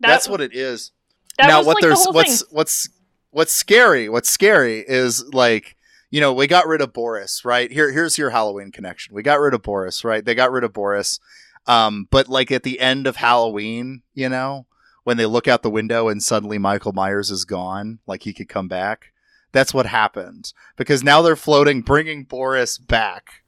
Speaker 2: That-
Speaker 3: That's what it is.
Speaker 2: that
Speaker 3: now
Speaker 2: was,
Speaker 3: what
Speaker 2: like, the
Speaker 3: there's
Speaker 2: whole
Speaker 3: what's
Speaker 2: thing.
Speaker 3: what's what's scary what's scary is like you know we got rid of boris right here here's your halloween connection we got rid of boris right they got rid of boris um but like at the end of halloween you know when they look out the window and suddenly michael myers is gone like he could come back that's what happened. Because now they're floating bringing boris back.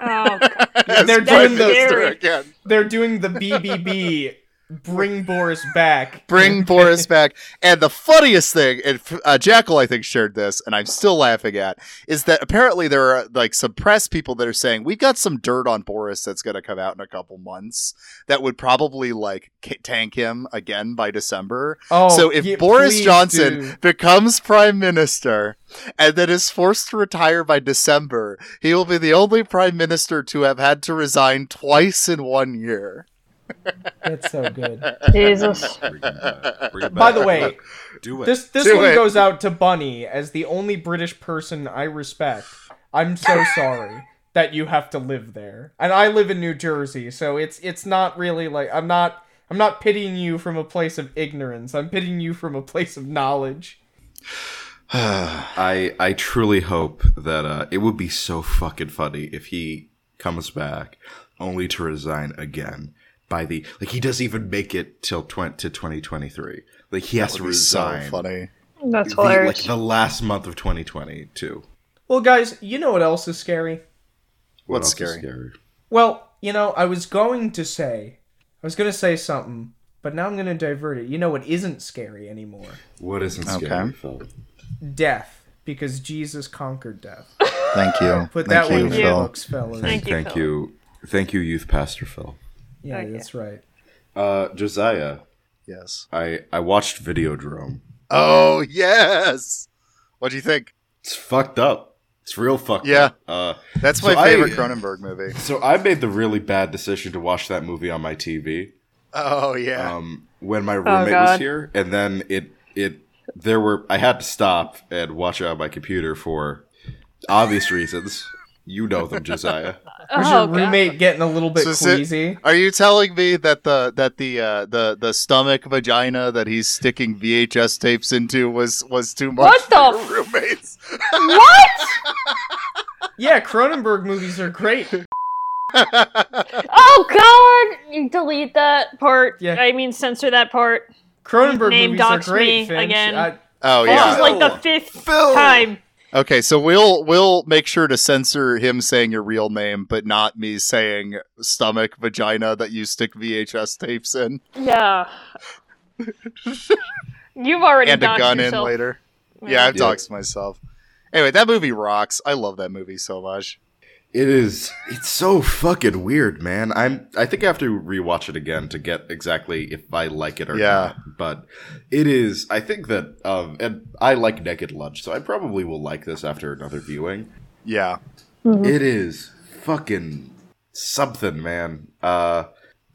Speaker 2: Oh,
Speaker 1: they're doing the-
Speaker 3: Minister again.
Speaker 1: They're doing the BBB. Bring Boris back.
Speaker 3: bring Boris back. And the funniest thing, and uh, Jackal I think shared this, and I'm still laughing at, is that apparently there are like some press people that are saying we've got some dirt on Boris that's going to come out in a couple months that would probably like k- tank him again by December.
Speaker 1: Oh,
Speaker 3: so if
Speaker 1: yeah,
Speaker 3: Boris Johnson
Speaker 1: do.
Speaker 3: becomes prime minister and then is forced to retire by December, he will be the only prime minister to have had to resign twice in one year.
Speaker 1: That's so good.
Speaker 2: jesus
Speaker 4: Bring back. Bring it
Speaker 1: By the way,
Speaker 4: do it.
Speaker 1: this this
Speaker 3: Do
Speaker 1: one
Speaker 3: it.
Speaker 1: goes out to Bunny as the only British person I respect. I'm so sorry that you have to live there, and I live in New Jersey, so it's it's not really like I'm not I'm not pitying you from a place of ignorance. I'm pitying you from a place of knowledge.
Speaker 4: I I truly hope that uh, it would be so fucking funny if he comes back only to resign again by the like he doesn't even make it till tw- to 2023. Like he has to
Speaker 3: Would be so
Speaker 4: resign
Speaker 3: funny.
Speaker 2: that's
Speaker 4: the, like the last month of 2022.
Speaker 1: Well, guys, you know what else is scary?
Speaker 4: What
Speaker 3: What's
Speaker 4: else is
Speaker 3: scary?
Speaker 1: Well, you know, I was going to say, I was going to say something, but now I'm going to divert it. You know what isn't scary anymore?
Speaker 4: What isn't scary, Phil?
Speaker 1: Death, because Jesus conquered death.
Speaker 3: Thank you.
Speaker 1: Put
Speaker 3: Thank
Speaker 1: that
Speaker 3: you,
Speaker 1: one in the books, fellas.
Speaker 2: Thank you,
Speaker 4: Thank you, thank you, youth pastor Phil.
Speaker 1: Yeah,
Speaker 2: Thank you.
Speaker 1: that's right.
Speaker 4: Uh, Josiah,
Speaker 3: Yes.
Speaker 4: I I watched Videodrome.
Speaker 3: Oh yes. What do you think?
Speaker 4: It's fucked up. It's real fucked
Speaker 3: Yeah.
Speaker 4: up. Uh,
Speaker 3: That's
Speaker 4: So
Speaker 3: my
Speaker 4: I-
Speaker 3: favorite Cronenberg movie.
Speaker 4: so I made the really bad decision to watch that movie on my TV.
Speaker 3: Oh yeah.
Speaker 4: um, when my roommate was here, and then it it there were I had to stop and watch it on my computer for obvious reasons. You know them, Josiah.
Speaker 1: Was
Speaker 2: Oh,
Speaker 1: your
Speaker 2: God.
Speaker 1: roommate getting a little bit
Speaker 3: So sit-
Speaker 1: queasy?
Speaker 3: Are you telling me that the that the uh, the the stomach vagina that he's sticking VHS tapes into was was too much
Speaker 2: What
Speaker 3: for
Speaker 2: the
Speaker 3: your roommates?
Speaker 2: What?
Speaker 1: Yeah, Cronenberg movies are great.
Speaker 2: Oh God! You delete that part.
Speaker 1: Yeah.
Speaker 2: I mean, censor that part.
Speaker 1: Cronenberg
Speaker 2: Name
Speaker 1: movies are great.
Speaker 2: me
Speaker 1: Finch.
Speaker 2: again.
Speaker 1: I-
Speaker 3: Oh
Speaker 2: This is like the fifth
Speaker 4: Phil!
Speaker 2: time.
Speaker 3: Okay, so we'll we'll make sure to censor him saying your real name, but not me saying stomach vagina that you stick VHS tapes in
Speaker 2: Yeah. You've already
Speaker 3: and a gun
Speaker 2: yourself.
Speaker 3: in later. Yeah, I've
Speaker 4: Yeah.
Speaker 3: doxed myself. Anyway, that movie rocks. I love that movie so much.
Speaker 4: It is. It's so fucking weird, man. I'm. I think I have to rewatch it again to get exactly if I like it or
Speaker 3: Yeah.
Speaker 4: not. But it is. I think that. Um, and I like Naked Lunch, so I probably will like this after another viewing.
Speaker 3: Yeah.
Speaker 4: It is fucking something, man. Uh,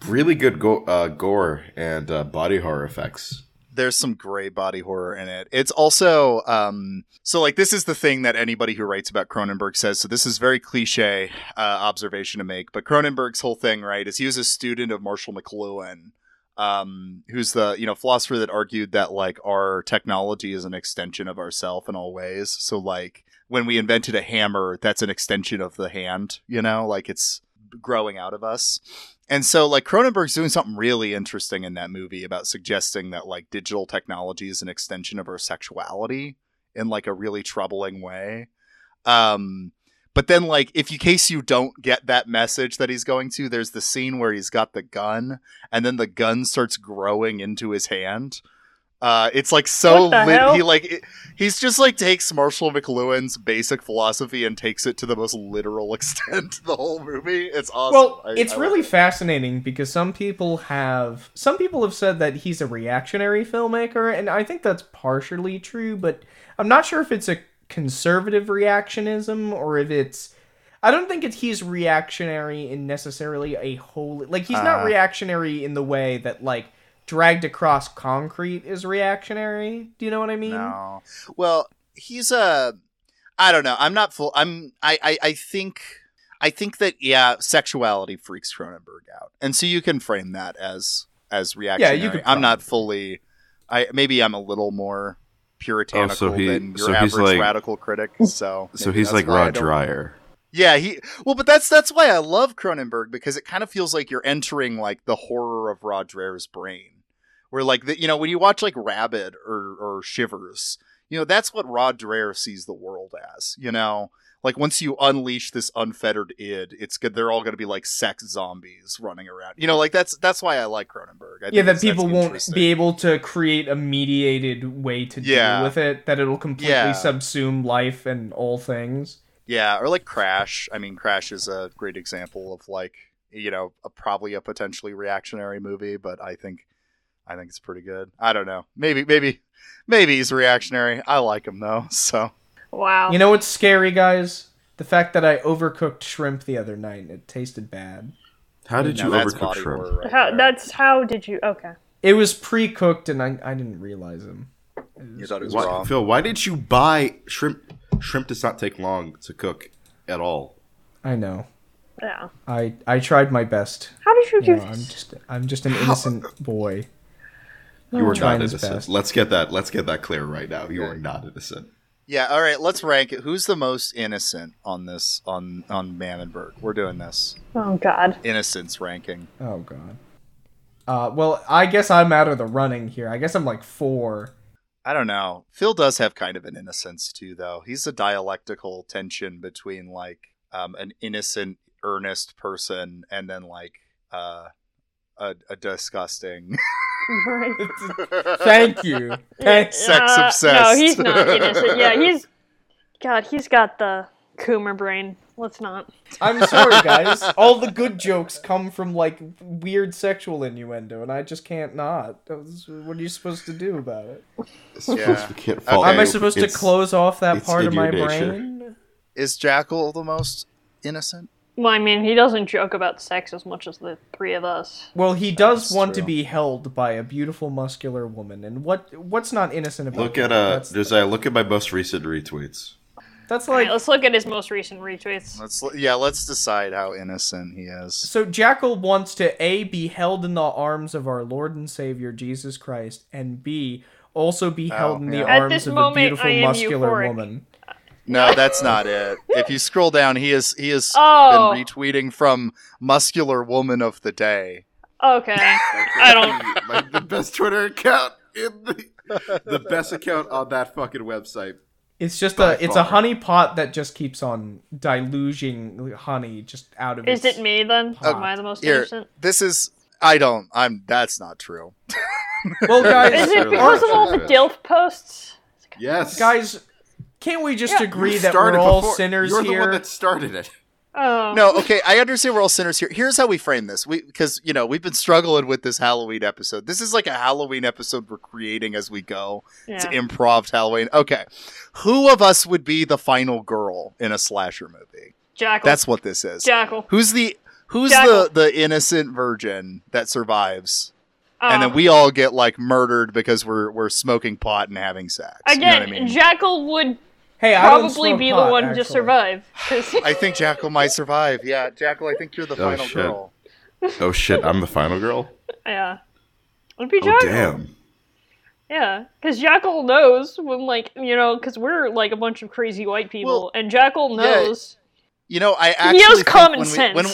Speaker 4: really good go- uh, gore and uh, body horror effects.
Speaker 3: There's some great body horror in it. It's also um so like this is the thing that anybody who writes about Cronenberg says. So this is very cliche uh, observation to make, but Cronenberg's whole thing, right, is he was a student of Marshall McLuhan, um, who's the you know philosopher that argued that like our technology is an extension of ourself in all ways. So like when we invented a hammer, that's an extension of the hand, you know, like it's growing out of us. And so, like, Cronenberg's doing something really interesting in that movie about suggesting that, like, digital technology is an extension of our sexuality in, like, a really troubling way. Um, but then, like, if in case you don't get that message that he's going to, there's the scene where he's got the gun, and then the gun starts growing into his hand. Uh, it's like so
Speaker 2: What
Speaker 3: lit. He like it, he's just like takes Marshall McLuhan's basic philosophy and takes it to the most literal extent. The whole movie, it's awesome.
Speaker 1: Well,
Speaker 3: I-
Speaker 1: it's
Speaker 3: I
Speaker 1: really
Speaker 3: it.
Speaker 1: fascinating because some people have some people have said that he's a reactionary filmmaker, and I think that's partially true, but I'm not sure if it's a conservative reactionism or if it's I don't think it's he's reactionary in necessarily a whole like he's not
Speaker 3: Uh.
Speaker 1: reactionary in the way that like dragged across concrete is reactionary. Do you know what I mean?
Speaker 3: No. Well, he's a. I don't know. I'm not full. I'm. I. I. I think. I think that yeah, sexuality freaks Cronenberg out, and so you can frame that as as reactionary.
Speaker 1: could
Speaker 3: I'm not fully. I maybe I'm a little more puritanical
Speaker 4: Oh, so he-
Speaker 3: than your
Speaker 4: so he's
Speaker 3: average
Speaker 4: like-
Speaker 3: radical critic. So
Speaker 4: So he's like Rod
Speaker 3: don't-
Speaker 4: Dreher.
Speaker 3: yeah, he well, but that's that's why I love Cronenberg because it kind of feels like you're entering like the horror of Rod Dreher's brain, where like the, you know when you watch like Rabid or or Shivers, you know that's what Rod Dreher sees the world as. You know, like once you unleash this unfettered id, it's good. They're all going to be like sex zombies running around. You know, like that's that's why I like Cronenberg. I
Speaker 1: yeah,
Speaker 3: think
Speaker 1: that people won't be able to create a mediated way to
Speaker 3: Yeah.
Speaker 1: deal with it. That it'll completely
Speaker 3: Yeah.
Speaker 1: subsume life and all things.
Speaker 3: Yeah, or like Crash. I mean, Crash is a great example of like you know a, probably a potentially reactionary movie, but I think I think it's pretty good. I don't know. Maybe maybe maybe he's reactionary. I like him though. So
Speaker 2: Wow.
Speaker 1: You know what's scary, guys? The fact that I overcooked shrimp the other night and it tasted bad.
Speaker 4: How did
Speaker 3: now
Speaker 4: you
Speaker 3: that's
Speaker 4: overcook shrimp?
Speaker 3: right
Speaker 2: how, that's how did you? Okay.
Speaker 1: It was pre-cooked and I, I didn't realize them.
Speaker 3: you thought it was
Speaker 4: Why,
Speaker 3: raw.
Speaker 4: Phil, why did you buy shrimp? Shrimp does not take long to cook at all.
Speaker 1: I know.
Speaker 2: Yeah.
Speaker 1: I I tried my best.
Speaker 2: How did you do
Speaker 1: You know, I'm just I'm just an innocent boy.
Speaker 4: You were not innocent. Let's get that. Let's get that clear right now. You are not innocent.
Speaker 3: Yeah. All right. Let's rank it. Who's the most innocent on this on on Mammonberg? We're doing this
Speaker 2: Oh God.
Speaker 3: innocence ranking.
Speaker 1: Oh god. Uh, well, I guess I'm out of the running here. I guess I'm like four.
Speaker 3: I don't know. Phil does have kind of an innocence too, though. He's a dialectical tension between like um, an innocent, earnest person and then like uh, a, a disgusting.
Speaker 2: Right.
Speaker 1: Thank you. Thank-
Speaker 3: Sex
Speaker 2: Uh,
Speaker 3: obsessed.
Speaker 2: No, he's not innocent. Yeah, he's God. He's got the Coomer brain. Let's not.
Speaker 1: I'm sorry, guys. All the good jokes come from like weird sexual innuendo, and I just can't not. What are you supposed to do about it?
Speaker 3: Yeah.
Speaker 4: We can't
Speaker 3: Okay.
Speaker 1: Am I
Speaker 4: you.
Speaker 1: supposed to close off that part of my
Speaker 4: nature.
Speaker 1: brain?
Speaker 3: Is Jackal the most innocent?
Speaker 2: Well, I mean, he doesn't joke about sex as much as the three of us.
Speaker 1: Well, he does
Speaker 3: That's
Speaker 1: want to be held by a beautiful, muscular woman, and what what's not innocent about
Speaker 4: Look
Speaker 1: that?
Speaker 4: at uh,
Speaker 1: That's,
Speaker 4: Josiah. Look at my most recent retweets.
Speaker 1: that's
Speaker 2: Alright,
Speaker 1: like
Speaker 2: let's look at his most recent retweets.
Speaker 3: Let's yeah, let's decide how innocent he is.
Speaker 1: so. Jackal wants to a be held in the arms of our Lord and Savior Jesus Christ, and b also be held in the
Speaker 3: yeah.
Speaker 2: At
Speaker 1: arms
Speaker 2: this
Speaker 1: of a beautiful, muscular
Speaker 2: euphoric.
Speaker 1: woman.
Speaker 3: No, that's not it. If you scroll down, he is he has
Speaker 2: Oh.
Speaker 3: been retweeting from muscular woman of the day.
Speaker 2: Okay. I don't.
Speaker 4: like the best Twitter account in the the best account on that fucking website.
Speaker 1: It's just
Speaker 4: By
Speaker 1: a it's a
Speaker 4: far.
Speaker 1: honey pot that just keeps on diluging honey just out of
Speaker 2: Is
Speaker 1: its
Speaker 2: it me then?
Speaker 1: Pot.
Speaker 2: Am I the most
Speaker 3: Here,
Speaker 2: innocent?
Speaker 3: this is I don't I'm that's not true.
Speaker 1: Well, guys,
Speaker 2: Is it because of all the
Speaker 4: sure.
Speaker 2: DILF posts?
Speaker 4: Yes,
Speaker 1: guys, can't we just
Speaker 2: Yeah.
Speaker 1: agree
Speaker 4: You
Speaker 1: that we're all
Speaker 4: before-
Speaker 1: sinners
Speaker 4: You're the
Speaker 1: here?
Speaker 4: one that started it.
Speaker 2: Oh.
Speaker 3: No, okay, I understand we're all sinners here. Here's how we frame this. We because you know, we've been struggling with this Halloween episode. This is like a Halloween episode we're creating as we go. It's improv Halloween. Okay. Who of us would be the final girl in a slasher movie?
Speaker 2: Jackal.
Speaker 3: That's what this is.
Speaker 2: Jackal.
Speaker 3: Who's the who's
Speaker 2: Jackal.
Speaker 3: the the innocent virgin that survives? and then
Speaker 2: Oh.
Speaker 3: we all get like murdered because we're we're smoking pot and having sex. You know what
Speaker 2: Again,
Speaker 3: I mean?
Speaker 2: Jackal would
Speaker 1: hey, I don't
Speaker 2: probably be
Speaker 1: pot,
Speaker 2: the one to
Speaker 1: actually.
Speaker 2: survive. 'cause-
Speaker 3: I think Jackal might survive. Yeah, Jackal, I think you're the
Speaker 4: Oh,
Speaker 3: final
Speaker 4: shit.
Speaker 3: girl.
Speaker 4: Oh shit! I'm the final girl.
Speaker 2: yeah. It'd be Jackal.
Speaker 4: Oh
Speaker 2: Jackal.
Speaker 4: damn!
Speaker 2: Yeah, because Jackal knows when, like, you know, because we're like a bunch of crazy white people,
Speaker 3: Well,
Speaker 2: and Jackal
Speaker 3: yeah,
Speaker 2: knows.
Speaker 3: You know, I actually
Speaker 2: he has
Speaker 3: think
Speaker 2: common
Speaker 3: when we-
Speaker 2: sense.
Speaker 3: when-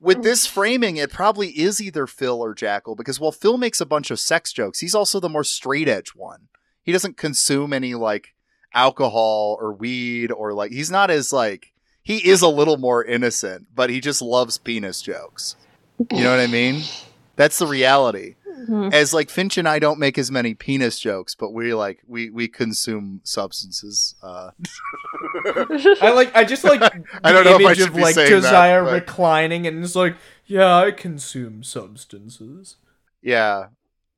Speaker 3: with this framing, it probably is either Phil or Jackal because while Phil makes a bunch of sex jokes, he's also the more straight edge one. He doesn't consume any like alcohol or weed or like he's not as like he is a little more innocent, but he just loves penis jokes. You know what I mean? That's the reality.
Speaker 2: Mhm.
Speaker 3: As like Finch and I don't make as many penis jokes, but we like we we consume substances. Uh,
Speaker 1: I like. I just like.
Speaker 3: I don't
Speaker 1: the
Speaker 3: know if I
Speaker 1: image
Speaker 3: should
Speaker 1: of
Speaker 3: be
Speaker 1: like
Speaker 3: saying that,
Speaker 1: Josiah
Speaker 3: but-
Speaker 1: reclining and it's like, yeah, I consume substances.
Speaker 3: Yeah.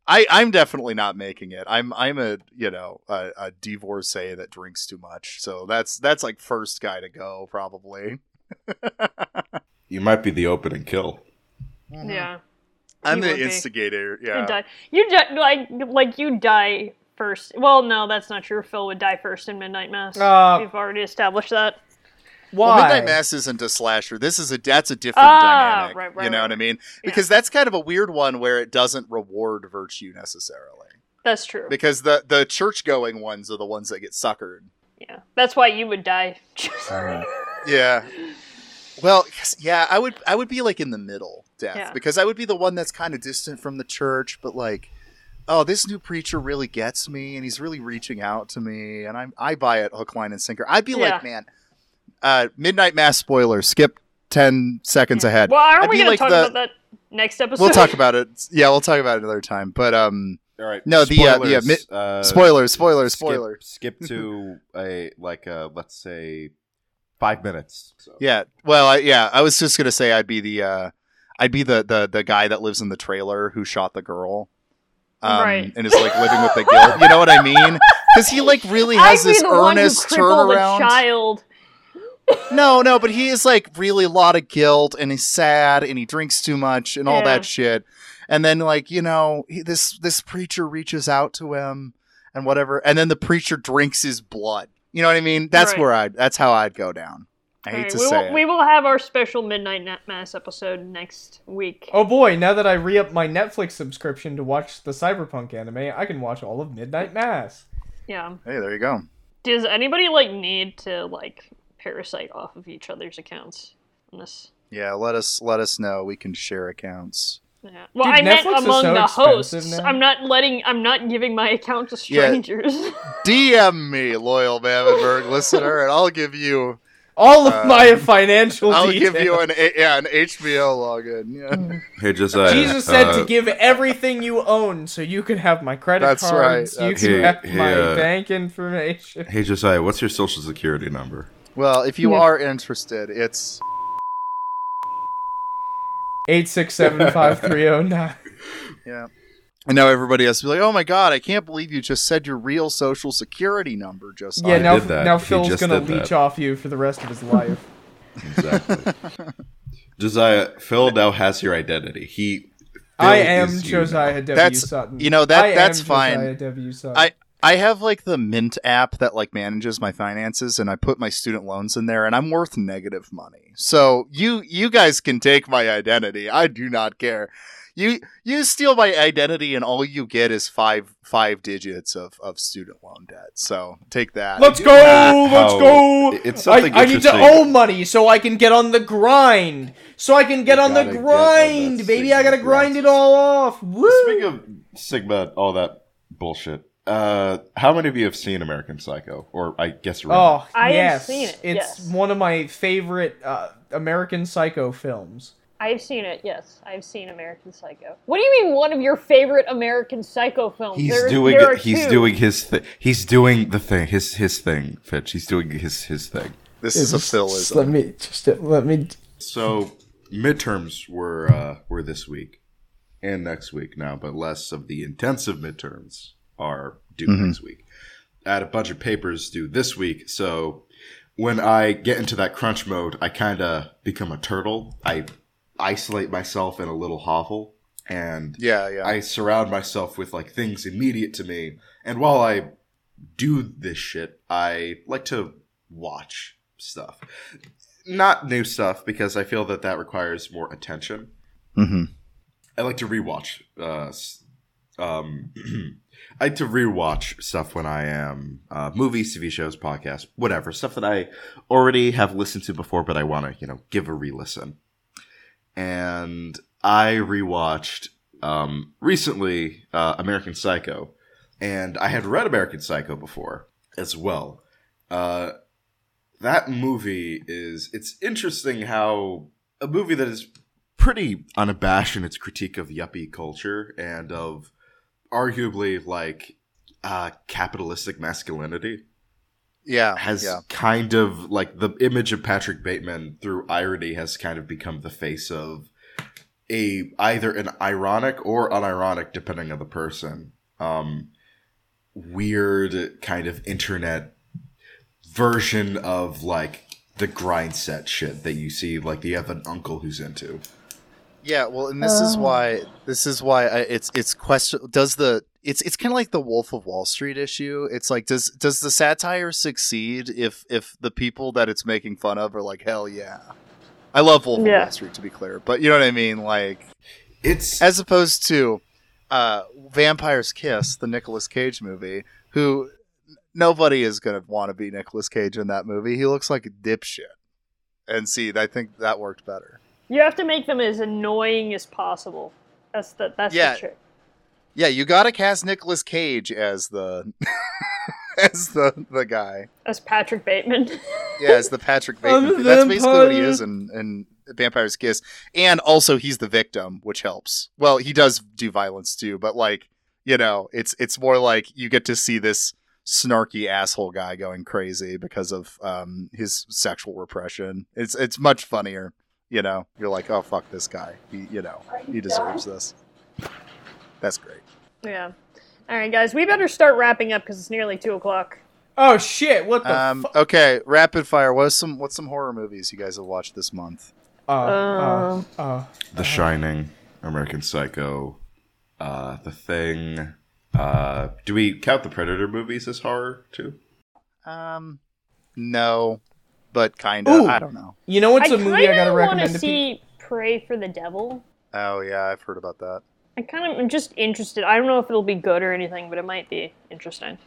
Speaker 3: I, I'm definitely not making it. I'm I'm a you know a, a divorcee that drinks too much, so that's that's like first guy to go probably.
Speaker 4: You might be the opening kill.
Speaker 2: yeah.
Speaker 3: I'm
Speaker 2: You
Speaker 3: the
Speaker 2: would be.
Speaker 3: instigator.
Speaker 2: You
Speaker 3: Yeah,
Speaker 2: die. You die like like you die first. Well, no, that's not true. Phil would die first in Midnight Mass.
Speaker 1: Uh,
Speaker 2: We've already established that.
Speaker 3: Well,
Speaker 1: Why?
Speaker 3: Midnight Mass isn't a slasher. This is a that's a different
Speaker 2: Ah,
Speaker 3: dynamic.
Speaker 2: right, right,
Speaker 3: you know
Speaker 2: right.
Speaker 3: what I mean? Because that's kind of a weird one where it doesn't reward virtue necessarily.
Speaker 2: That's true.
Speaker 3: Because the the church going ones are the ones that get suckered.
Speaker 2: Yeah, that's why you would die.
Speaker 3: Yeah. Well, yeah, I would I would be like in the middle death
Speaker 2: Yeah.
Speaker 3: because I would be the one that's kind of distant from the church, but like, oh, this new preacher really gets me, and he's really reaching out to me, and I'm I buy it hook, line, and sinker. I'd be like, man, uh, midnight mass spoiler. Skip ten seconds ahead.
Speaker 2: well, aren't
Speaker 3: I'd
Speaker 2: we
Speaker 3: be
Speaker 2: gonna talk
Speaker 3: the-
Speaker 2: about that next episode?
Speaker 3: We'll talk about it. Yeah, we'll talk about it another time. But um,
Speaker 4: All right.
Speaker 3: No, the, uh, the, uh,
Speaker 4: Spoilers,
Speaker 3: mi-
Speaker 4: uh,
Speaker 3: spoilers, spoilers,
Speaker 4: skip-
Speaker 3: spoiler.
Speaker 4: Skip, to a like uh let's say five minutes. So.
Speaker 3: Yeah. Well, I, yeah, I was just gonna say I'd be the uh, I'd be the the the guy that lives in the trailer who shot the girl. Um,
Speaker 2: Right.
Speaker 3: and is like living with the guilt. You know what I mean? Because he like really
Speaker 2: I'd
Speaker 3: has
Speaker 2: be
Speaker 3: this
Speaker 2: the one who
Speaker 3: earnest
Speaker 2: crippled a
Speaker 3: turnaround.
Speaker 2: child.
Speaker 3: No, no, but he is like really a lot of guilt, and he's sad, and he drinks too much, and all
Speaker 2: Yeah.
Speaker 3: that shit. And then like you know, he, this this preacher reaches out to him, and whatever, and then the preacher drinks his blood. You know what I mean? That's
Speaker 2: Right.
Speaker 3: where I. That's how I'd go down. I hate
Speaker 2: Alright,
Speaker 3: to
Speaker 2: we
Speaker 3: say
Speaker 2: will,
Speaker 3: it.
Speaker 2: we will have our special Midnight Na- Mass episode next week.
Speaker 1: Oh boy, now that I re up my Netflix subscription to watch the Cyberpunk anime, I can watch all of Midnight Mass.
Speaker 2: Yeah.
Speaker 3: Hey, there you go.
Speaker 2: Does anybody like need to like parasite off of each other's accounts? In this.
Speaker 3: Yeah, let us let us know. We can share accounts.
Speaker 2: Yeah. Well,
Speaker 1: Dude,
Speaker 2: I meant
Speaker 1: Netflix is
Speaker 2: among
Speaker 1: so
Speaker 2: the hosts.
Speaker 1: now.
Speaker 2: I'm not letting. I'm not giving my account to
Speaker 3: Yeah.
Speaker 2: strangers.
Speaker 3: DM me, loyal Mavenberg listener, and I'll give you
Speaker 1: All of
Speaker 3: Uh,
Speaker 1: my financial
Speaker 3: I'll
Speaker 1: details.
Speaker 3: give you an yeah an HBO login. Yeah.
Speaker 4: Hey, Josiah.
Speaker 1: Jesus said
Speaker 4: uh,
Speaker 1: to give everything you own so you can have my credit
Speaker 3: That's right,
Speaker 1: cards, you can
Speaker 4: right.
Speaker 1: have
Speaker 4: Hey,
Speaker 1: my
Speaker 4: uh,
Speaker 1: bank information.
Speaker 4: Hey, Josiah. What's your social security number?
Speaker 3: Well, if you
Speaker 2: Yeah.
Speaker 3: are interested, it's
Speaker 1: Eight six seven five three zero nine.
Speaker 3: yeah. And now everybody has to be like, "Oh my god, I can't believe you just said your real social security number just
Speaker 1: Yeah,
Speaker 4: I
Speaker 1: now
Speaker 4: did that.
Speaker 1: now
Speaker 4: He
Speaker 1: Phil's gonna leech
Speaker 4: that.
Speaker 1: off you for the rest of his life.
Speaker 4: Exactly. Josiah, Phil now has your identity. He. Phil
Speaker 1: I am
Speaker 4: is you
Speaker 1: Josiah W.
Speaker 3: That's-
Speaker 1: Sutton.
Speaker 3: you know, that-
Speaker 1: I am
Speaker 3: that's fine.
Speaker 1: Josiah W. Sutton.
Speaker 3: I I have like the Mint app that like manages my finances, and I put my student loans in there, and I'm worth negative money. So you you guys can take my identity. I do not care. You you steal my identity, and all you get is five five digits of, of student loan debt. So take that.
Speaker 1: Let's go!
Speaker 4: that
Speaker 1: Let's go!
Speaker 4: Oh, it's
Speaker 1: I,
Speaker 4: something
Speaker 1: I need to owe money so I can get on the grind. So I can get
Speaker 4: You
Speaker 1: on the
Speaker 4: gotta on
Speaker 1: grind,
Speaker 4: that
Speaker 1: baby. I gotta grind
Speaker 4: grind.
Speaker 1: it all off. Woo!
Speaker 4: Speaking of Sigma, all that bullshit. Uh, how many of you have seen American Psycho? Or I guess remember.
Speaker 1: Oh,
Speaker 2: I have seen it,
Speaker 1: It's
Speaker 2: yes.
Speaker 1: one of my favorite uh, American Psycho films.
Speaker 2: I've seen it. Yes, I've seen American Psycho. What do you mean? One of your favorite American Psycho films?
Speaker 4: He's
Speaker 2: There-
Speaker 4: doing
Speaker 2: there
Speaker 4: he's
Speaker 2: two.
Speaker 4: doing his thing. He's doing the thing. His his thing, Fitch. He's doing his his thing.
Speaker 3: this is a Philism.
Speaker 1: Let me just let me.
Speaker 4: So midterms were uh, were this week and next week now, but less of the intensive midterms are due next week. I had a bunch of papers due this week, so when I get into that crunch mode, I kind of become a turtle. I isolate myself in a little hovel, and
Speaker 3: Yeah, yeah.
Speaker 4: I surround myself with like things immediate to me. And while I do this shit, I like to watch stuff. Not new stuff because I feel that that requires more attention.
Speaker 3: mm-hmm.
Speaker 4: I like to rewatch. Uh, um, I like to rewatch stuff when I am uh, movies, TV shows, podcasts, whatever stuff that I already have listened to before, but I want to you know give a re-listen. And I rewatched um, recently uh, American Psycho, and I had read American Psycho before as well. Uh, that movie is it's interesting how a movie that is pretty unabashed in its critique of yuppie culture and of arguably like uh, capitalistic masculinity
Speaker 3: Yeah,
Speaker 4: has
Speaker 3: yeah.
Speaker 4: kind of like the image of Patrick Bateman through irony has kind of become the face of a either an ironic or unironic depending on the person um weird kind of internet version of like the grind set shit that you see like you have an uncle who's into
Speaker 3: Yeah, well, and this is why this is why I, it's it's question does the it's it's kind of like the Wolf of Wall Street issue. It's like does does the satire succeed if if the people that it's making fun of are like hell yeah. I love Wolf
Speaker 2: Yeah.
Speaker 3: of Wall Street to be clear, but you know what I mean like
Speaker 4: it's
Speaker 3: as opposed to uh Vampire's Kiss, the Nicolas Cage movie, who nobody is going to want to be Nicolas Cage in that movie. He looks like a dipshit. And see, I think that worked better.
Speaker 2: You have to make them as annoying as possible. That's the that's
Speaker 3: Yeah.
Speaker 2: the trick.
Speaker 3: Yeah, you gotta cast Nicolas Cage as the as the the guy.
Speaker 2: As Patrick Bateman.
Speaker 3: Yeah, as the Patrick Bateman. That's basically what he is in, in Vampire's Kiss. And also he's the victim, which helps. Well, he does do violence too, but like, you know, it's it's more like you get to see this snarky asshole guy going crazy because of um his sexual repression. It's it's much funnier, you know. You're like, "Oh fuck this guy. He, you know, he deserves this." That's great.
Speaker 2: yeah. All right, guys, we better start wrapping up because it's nearly two o'clock.
Speaker 1: Oh shit! What the?
Speaker 3: Um,
Speaker 1: fu-
Speaker 3: okay, rapid fire. What's some what's some horror movies you guys have watched this month?
Speaker 1: uh, uh, uh,
Speaker 4: The Shining, American Psycho, uh, The Thing. Uh, do we count the Predator movies as horror too?
Speaker 3: Um, no, but kind of. I don't know.
Speaker 1: you know what's
Speaker 2: I
Speaker 1: a movie I gotta
Speaker 2: want
Speaker 1: recommend
Speaker 2: to
Speaker 1: to people?
Speaker 2: see Prey for the Devil.
Speaker 3: Oh yeah, I've heard about that.
Speaker 2: I kind of am just interested. I don't know if it'll be good or anything, but it might be interesting.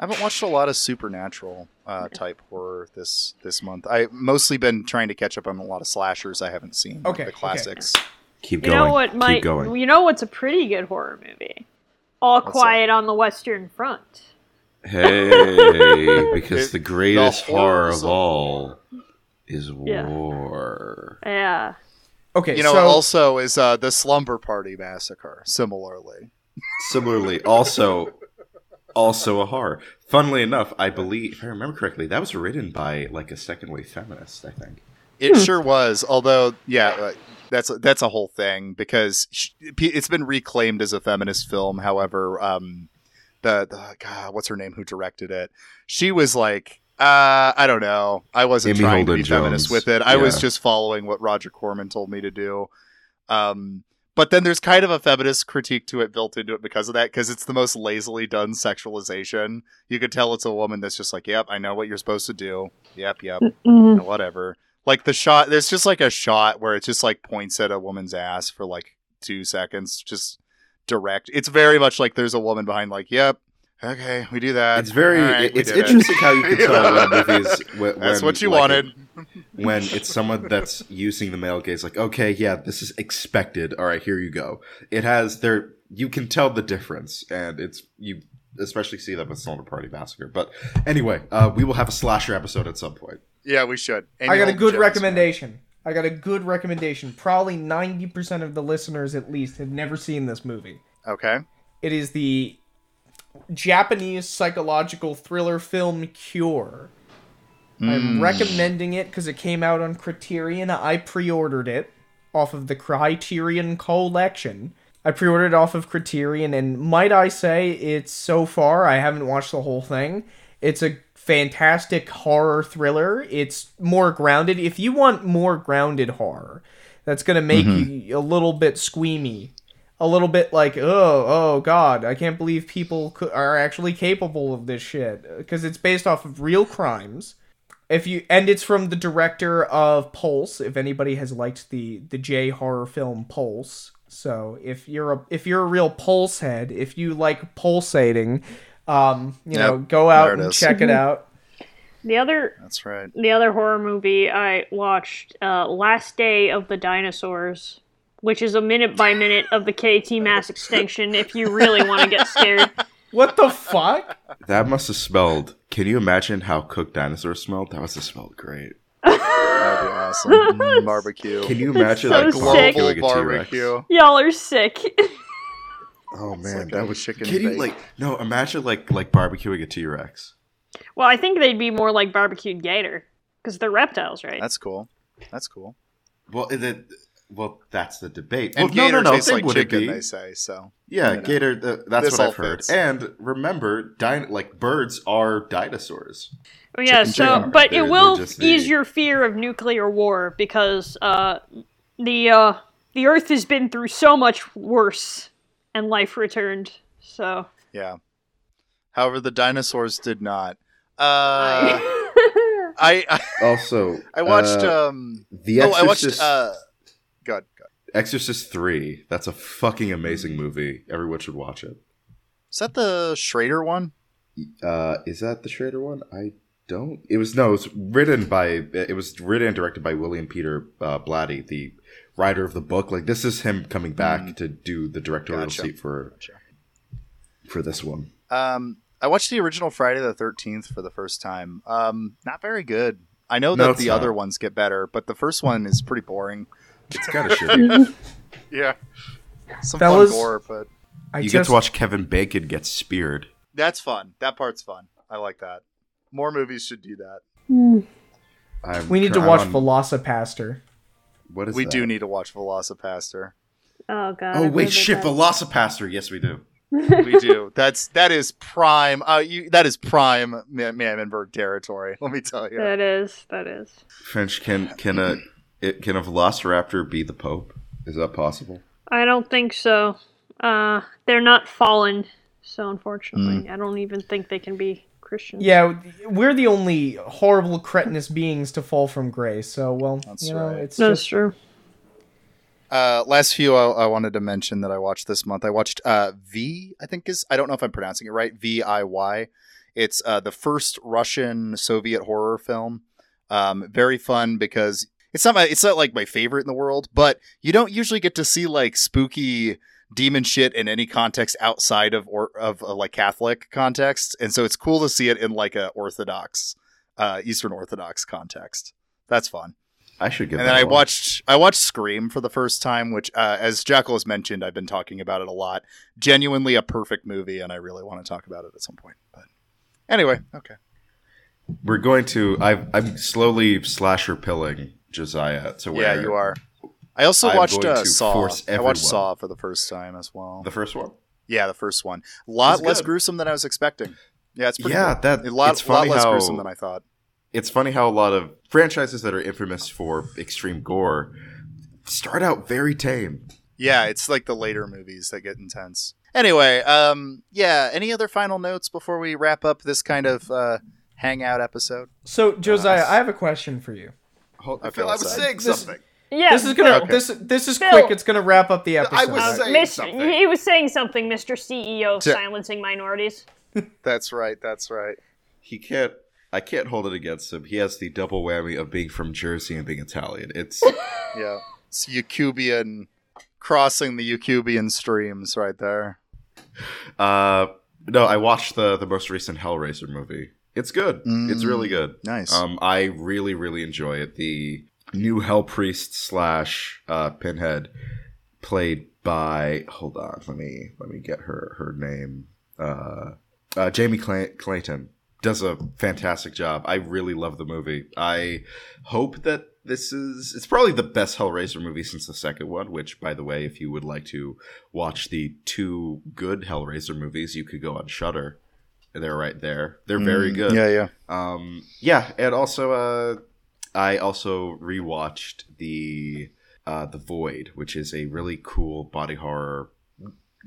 Speaker 3: I haven't watched a lot of supernatural uh, type horror this this month. I've mostly been trying to catch up on a lot of slashers I haven't seen. like
Speaker 1: Okay,
Speaker 3: the
Speaker 1: okay.
Speaker 3: classics.
Speaker 4: Keep
Speaker 2: You
Speaker 4: going.
Speaker 2: know what
Speaker 4: Keep
Speaker 2: might?
Speaker 4: going.
Speaker 2: You know what's a pretty good horror movie? All
Speaker 3: What's
Speaker 2: Quiet on the Western Front.
Speaker 4: Hey, because
Speaker 3: It-
Speaker 4: the greatest
Speaker 3: the
Speaker 4: horror of
Speaker 3: of-
Speaker 4: all is
Speaker 2: Yeah.
Speaker 4: war.
Speaker 2: Yeah.
Speaker 1: Okay,
Speaker 3: You know,
Speaker 1: so
Speaker 3: also is uh, the Slumber Party Massacre. Similarly,
Speaker 4: Similarly, also also a horror. Funnily enough, I believe, if I remember correctly, that was written by like a second wave feminist. I think.
Speaker 3: It sure was. Although, yeah, uh, that's that's a whole thing because sh- it's been reclaimed as a feminist film. However, um, the, the God, what's her name who directed it? She was like, uh, I don't know. I wasn't
Speaker 4: Amy
Speaker 3: trying to be
Speaker 4: Holden
Speaker 3: feminist with it. I was just following what Roger Corman told me to do. Um, but then there's kind of a feminist critique to it built into it because of that, because it's the most lazily done sexualization. You could tell it's a woman that's just like, "Yep, I know what you're supposed to do. Yep, yep."
Speaker 2: Mhm.
Speaker 3: whatever. Like the shot, there's just like a shot where it just like points at a woman's ass for like two seconds, just direct. It's very much like there's a woman behind, like, yep, okay, we do that.
Speaker 4: It's very.
Speaker 3: All right, we
Speaker 4: it's
Speaker 3: did it."
Speaker 4: interesting how you can tell when movies. When,
Speaker 3: That's what you
Speaker 4: like,
Speaker 3: wanted.
Speaker 4: when it's someone that's using the male gaze like okay yeah this is expected all right here you go it has there you can tell the difference and it's you especially see that with Slumber Party Massacre but anyway uh, we will have a slasher episode at some point
Speaker 3: Yeah, we should.
Speaker 1: I got a good
Speaker 3: Jones,
Speaker 1: recommendation. I got a good recommendation. Probably 90% of the listeners, at least, have never seen this movie.
Speaker 3: Okay.
Speaker 1: It is the Japanese psychological thriller film Cure. I'm hmm. recommending it because it came out on Criterion. I pre ordered it off of the Criterion Collection. I pre ordered it off of Criterion, and might I say, it's so far, I haven't watched the whole thing. It's a fantastic horror thriller. It's more grounded. If you want more grounded horror, that's going to make mm-hmm. you a little bit squeamy a little bit like oh oh god i can't believe people are actually capable of this shit because it's based off of real crimes if you and it's from the director of pulse if anybody has liked the the j horror film pulse so if you're a if you're a real pulse head if you like pulsating um you know go out
Speaker 3: there it
Speaker 1: and
Speaker 3: is.
Speaker 1: check it out
Speaker 2: The other
Speaker 3: That's right.
Speaker 2: the other horror movie I watched, uh, Last Day of the Dinosaurs, which is a minute by minute of the KT mass extinction. If you really want to get scared,
Speaker 1: what the fuck
Speaker 4: that must have smelled can you imagine how cooked dinosaurs smelled that must have smelled great
Speaker 3: That'd be awesome. Barbecue.
Speaker 4: can you imagine
Speaker 2: so
Speaker 4: like
Speaker 2: sick.
Speaker 3: Global
Speaker 4: barbecuing a T-Rex?
Speaker 3: barbecue.
Speaker 2: y'all are sick.
Speaker 4: Oh man
Speaker 3: like
Speaker 4: that
Speaker 3: a
Speaker 4: would
Speaker 3: chicken
Speaker 4: can you
Speaker 3: bake.
Speaker 4: like no imagine like like barbecuing a T-Rex
Speaker 2: well, I think they'd be more like barbecued gator because they're reptiles, right?
Speaker 3: That's cool. That's cool.
Speaker 4: well is it well that's the debate
Speaker 3: And
Speaker 4: well, no,
Speaker 3: gator
Speaker 4: no, no,
Speaker 3: tastes
Speaker 4: they
Speaker 3: like
Speaker 4: wouldn't
Speaker 3: chicken,
Speaker 4: be.
Speaker 3: they say. So
Speaker 4: Yeah,
Speaker 3: you know.
Speaker 4: gator. th- that's
Speaker 3: This
Speaker 4: what I've heard.
Speaker 3: fits.
Speaker 4: And remember, din- like birds are dinosaurs.
Speaker 2: Oh, yeah,
Speaker 3: chicken
Speaker 2: so
Speaker 3: chicken.
Speaker 2: but
Speaker 4: They're-
Speaker 2: it will
Speaker 4: they're the-
Speaker 2: ease your fear of nuclear war because uh, the uh, the Earth has been through so much worse, and life returned. So
Speaker 3: yeah. However, the dinosaurs did not. Uh, I I,
Speaker 4: Also,
Speaker 3: I watched.
Speaker 4: uh,
Speaker 3: um
Speaker 4: The
Speaker 3: Oh, I watched.
Speaker 4: Exorcist.
Speaker 3: Uh, God, God.
Speaker 4: Exorcist Three. That's a fucking amazing movie. Everyone should watch it.
Speaker 3: Is that the Schrader one?
Speaker 4: Uh, is that the Schrader one? I don't. It was no. It was written by. It was written and directed by William Peter uh, Blatty, the writer of the book. Like this is him coming back to do the directorial
Speaker 3: Gotcha.
Speaker 4: seat for
Speaker 3: Gotcha.
Speaker 4: for this one.
Speaker 3: Um, I watched the original Friday the Thirteenth for the first time. Um, not very good. I know
Speaker 4: No,
Speaker 3: that
Speaker 4: it's
Speaker 3: the
Speaker 4: not.
Speaker 3: other ones get better, but the first one is pretty boring.
Speaker 4: It's kind of shitty.
Speaker 3: Yeah, some
Speaker 1: Fellas-
Speaker 3: fun gore, but
Speaker 1: I
Speaker 4: You
Speaker 1: just
Speaker 4: get to watch Kevin Bacon get speared.
Speaker 3: that's fun. That part's fun. I like that. More movies should do that.
Speaker 4: I'm
Speaker 1: we need to watch
Speaker 4: on-
Speaker 1: VelociPastor.
Speaker 4: What is
Speaker 3: we
Speaker 4: that?
Speaker 3: do need to watch VelociPastor.
Speaker 2: oh god.
Speaker 4: Oh
Speaker 2: I
Speaker 4: wait, shit,
Speaker 2: that.
Speaker 4: VelociPastor. Yes, we do.
Speaker 3: We do. That's that is prime. Uh, you that is prime Ma- Mammonberg territory. Let me tell you.
Speaker 2: That is that is.
Speaker 4: Finch, can can a it, can a Velociraptor be the Pope? Is that possible?
Speaker 2: I don't think so. Uh, they're not fallen, so unfortunately, I don't even think they can be Christians.
Speaker 1: Yeah, we're the only horrible cretinous beings to fall from grace. So, well,
Speaker 3: That's
Speaker 1: you know,
Speaker 3: right.
Speaker 1: it's
Speaker 2: that's
Speaker 1: just
Speaker 2: true.
Speaker 3: Uh, last few I, I wanted to mention that I watched this month. I watched uh, V. I think is I don't know if I'm pronouncing it right. V I Y. It's uh, the first Russian Soviet horror film. Um, very fun because it's not my, it's not like my favorite in the world, but you don't usually get to see like spooky demon shit in any context outside of or of a like Catholic context, and so it's cool to see it in like a Orthodox, uh, Eastern Orthodox context. That's fun.
Speaker 4: I should get.
Speaker 3: and then I
Speaker 4: one.
Speaker 3: watched I watched Scream for the first time, which, uh, as Jackal has mentioned, I've been talking about it a lot. Genuinely a perfect movie, and I really want to talk about it at some point. But anyway, okay.
Speaker 4: We're going to. I've, I'm slowly slasher pilling Josiah to where.
Speaker 3: Yeah, you are. I also
Speaker 4: I'm
Speaker 3: watched uh, Saw.
Speaker 4: force
Speaker 3: I watched. Saw for the first time as well.
Speaker 4: The first one.
Speaker 3: yeah, the first one. A lot less
Speaker 4: good.
Speaker 3: gruesome than I was expecting. Yeah, it's pretty
Speaker 4: Yeah,
Speaker 3: good.
Speaker 4: that-
Speaker 3: a lot,
Speaker 4: it's
Speaker 3: lot less
Speaker 4: how-
Speaker 3: gruesome than I thought.
Speaker 4: It's funny how a lot of franchises that are infamous for extreme gore start out very tame.
Speaker 3: Yeah, it's like the later movies that get intense. Anyway, um, yeah. Any other final notes before we wrap up this kind of uh, hangout episode?
Speaker 1: So Josiah, I have a question for you.
Speaker 4: Hold,
Speaker 3: I
Speaker 4: I
Speaker 3: feel
Speaker 4: feel I was
Speaker 3: outside.
Speaker 4: saying
Speaker 1: This-
Speaker 4: something.
Speaker 2: Yeah.
Speaker 1: This is gonna
Speaker 3: Okay.
Speaker 1: this this is
Speaker 2: Phil.
Speaker 1: quick. It's gonna wrap up the episode.
Speaker 4: I was
Speaker 2: Uh,
Speaker 4: saying
Speaker 2: Mis-
Speaker 4: something.
Speaker 2: he was saying something, Mr. CEO of
Speaker 3: Sure.
Speaker 2: silencing minorities.
Speaker 3: That's right. That's right.
Speaker 4: He can't. I can't hold it against him. He has the double whammy of being from Jersey and being Italian. It's
Speaker 3: Yeah, it's Eucubian crossing the Eucubian streams right there.
Speaker 4: uh no. I watched the the most recent Hellraiser movie. It's good. It's really good.
Speaker 3: Nice.
Speaker 4: Um, I really really enjoy it. The new Hell Priest slash uh, Pinhead, played by hold on, let me let me get her her name. Uh, uh, Jamie Cla- Clayton does a fantastic job. I really love the movie. I hope that this is it's probably the best Hellraiser movie since the second one. Which, by the way, if you would like to watch the two good Hellraiser movies, you could go on Shudder. They're right there. They're very good.
Speaker 3: Yeah, yeah.
Speaker 4: Um, yeah, and also, uh, I also rewatched the uh, the Void, which is a really cool body horror,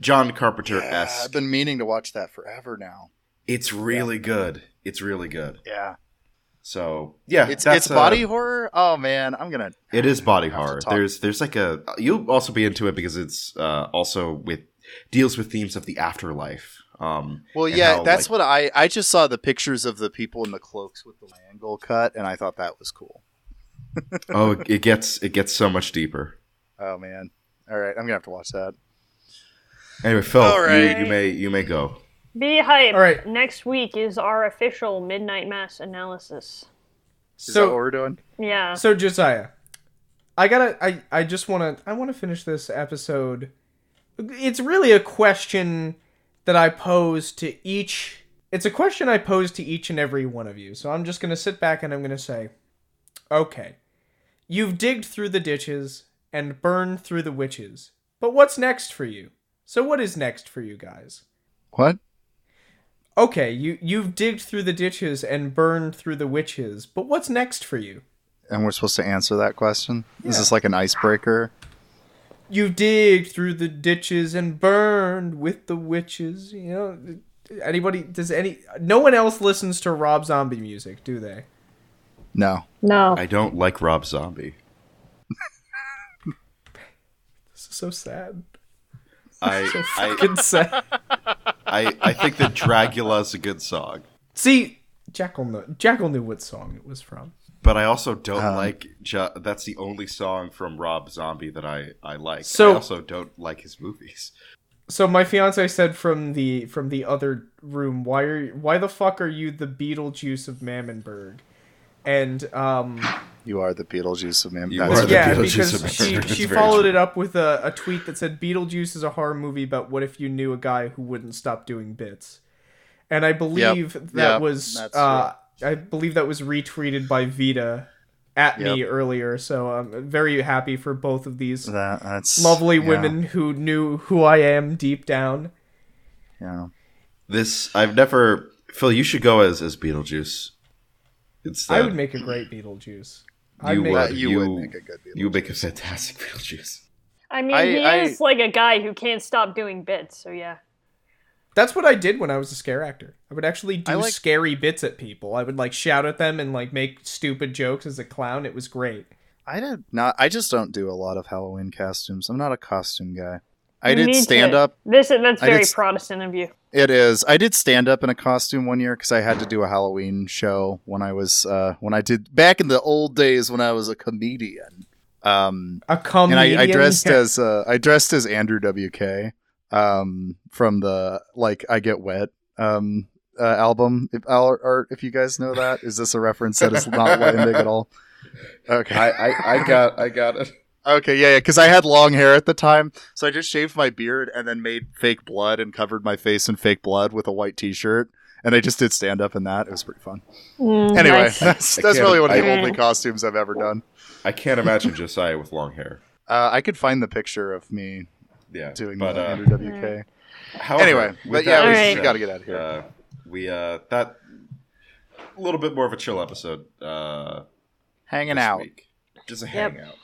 Speaker 4: John Carpenter
Speaker 3: Yeah,
Speaker 4: esque.
Speaker 3: I've been meaning to watch that forever now.
Speaker 4: it's really good. It's really good.
Speaker 3: Yeah,
Speaker 4: So yeah,
Speaker 3: it's
Speaker 4: that's,
Speaker 3: it's body horror. Oh man, I'm gonna.
Speaker 4: It is body horror. There's there's like a you'll also be into it because it's uh, also with deals with themes of the afterlife. Um,
Speaker 3: Well, yeah,
Speaker 4: how,
Speaker 3: that's
Speaker 4: like-
Speaker 3: what I I just saw the pictures of the people in the cloaks with the angle cut, and I thought that was cool.
Speaker 4: oh, it gets it gets so much deeper.
Speaker 3: Oh man. All right, I'm gonna have to watch that.
Speaker 4: Anyway, Phil,
Speaker 3: All
Speaker 4: you, you may you may go.
Speaker 2: Be hype.
Speaker 1: All right.
Speaker 2: Next week is our official Midnight Mass analysis.
Speaker 3: Is that
Speaker 1: So
Speaker 3: what we're doing?
Speaker 2: Yeah.
Speaker 1: So Josiah, I gotta, I, I just wanna, I wanna finish this episode. It's really a question that I pose to each. It's a question I pose to each and every one of you. So I'm just gonna sit back and I'm gonna say, okay, you've digged through the ditches and burned through the witches, but what's next for you? So what is next for you guys?
Speaker 3: What?
Speaker 1: Okay, you you've digged through the ditches and burned through the witches, but what's next for you?
Speaker 3: And we're supposed to answer that question? Is this like an icebreaker?
Speaker 1: You digged through the ditches and burned with the witches. You know, anybody does any? No one else listens to Rob Zombie music, do they?
Speaker 3: No.
Speaker 2: no.
Speaker 4: I don't like Rob Zombie.
Speaker 1: This is so sad.
Speaker 4: I
Speaker 1: So
Speaker 4: I,
Speaker 1: fucking sad.
Speaker 4: I I think that Dracula's a good song,
Speaker 1: See, Jackal knew, Jackal knew what song it was from.
Speaker 4: But I also don't
Speaker 3: Um,
Speaker 4: like. Ju- that's the only song from Rob Zombie that I I like.
Speaker 1: So-
Speaker 4: I also don't like his movies.
Speaker 1: So my fiance said from the from the other room, why are why the fuck are you the Beetlejuice of Mammonburg? And um
Speaker 3: You are the Beetlejuice of man.
Speaker 4: You are
Speaker 3: what-
Speaker 4: the
Speaker 1: yeah,
Speaker 4: Beetlejuice
Speaker 1: because
Speaker 4: of
Speaker 1: she, she followed
Speaker 4: true.
Speaker 1: it up with a, a tweet that said Beetlejuice is a horror movie, but what if you knew a guy who wouldn't stop doing bits? And I believe that
Speaker 3: Yep,
Speaker 1: was
Speaker 3: that's
Speaker 1: uh, I believe that was retweeted by Vita at me earlier. So I'm very happy for both of these
Speaker 3: That, that's
Speaker 1: lovely
Speaker 3: yeah,
Speaker 1: women who knew who I am deep down.
Speaker 3: Yeah.
Speaker 4: This I've never. Phil, you should go as as Beetlejuice. Instead,
Speaker 1: I would make a great Beetlejuice. I'd
Speaker 4: You
Speaker 1: make,
Speaker 4: would.
Speaker 3: you,
Speaker 4: you-
Speaker 3: would make a good Beetlejuice.
Speaker 4: You would make a fantastic Beetlejuice.
Speaker 2: I mean,
Speaker 3: I-
Speaker 2: he
Speaker 3: I-
Speaker 2: is like a guy who can't stop doing bits. So yeah.
Speaker 1: That's what I did when I was a scare actor. I would actually do
Speaker 3: like-
Speaker 1: scary bits at people. I would like shout at them and like make stupid jokes as a clown. It was great.
Speaker 3: I did not. I just don't do a lot of Halloween costumes. I'm not a costume guy. I did
Speaker 2: need to-
Speaker 3: stand up.
Speaker 2: This that's
Speaker 3: I did
Speaker 2: very Protestant of you.
Speaker 3: It is. I did stand up in a costume one year because I had to do a Halloween show when I was uh, when I did back in the old days when I was a comedian. Um,
Speaker 1: A comedian.
Speaker 3: and I, I dressed as uh, I dressed as Andrew WK um, from the like I Get Wet um, uh, album. If or, or if you guys know that, is this a reference that is not Lightning at all? Okay.
Speaker 4: I, I, I got I got it.
Speaker 3: Okay, yeah, yeah, because I had long hair at the time, so I just shaved my beard and then made fake blood and covered my face in fake blood with a white T-shirt, and I just did stand up in that. It was pretty fun.
Speaker 2: Mm,
Speaker 3: Anyway,
Speaker 2: nice.
Speaker 3: that's that's really one of the
Speaker 2: I-
Speaker 3: only costumes I've ever done.
Speaker 4: I can't imagine Josiah with long hair.
Speaker 3: Uh, I could find the picture of me
Speaker 4: Yeah,
Speaker 3: doing
Speaker 4: but
Speaker 3: the
Speaker 4: uh,
Speaker 3: Andrew WK.
Speaker 4: however,
Speaker 3: Anyway, but yeah, we,
Speaker 2: Alright.
Speaker 3: we got to get out of here.
Speaker 4: Uh, we uh that a little bit more of a chill episode. Uh,
Speaker 3: Hanging
Speaker 4: this
Speaker 3: out.
Speaker 4: week. just a
Speaker 2: Yep.
Speaker 4: hangout.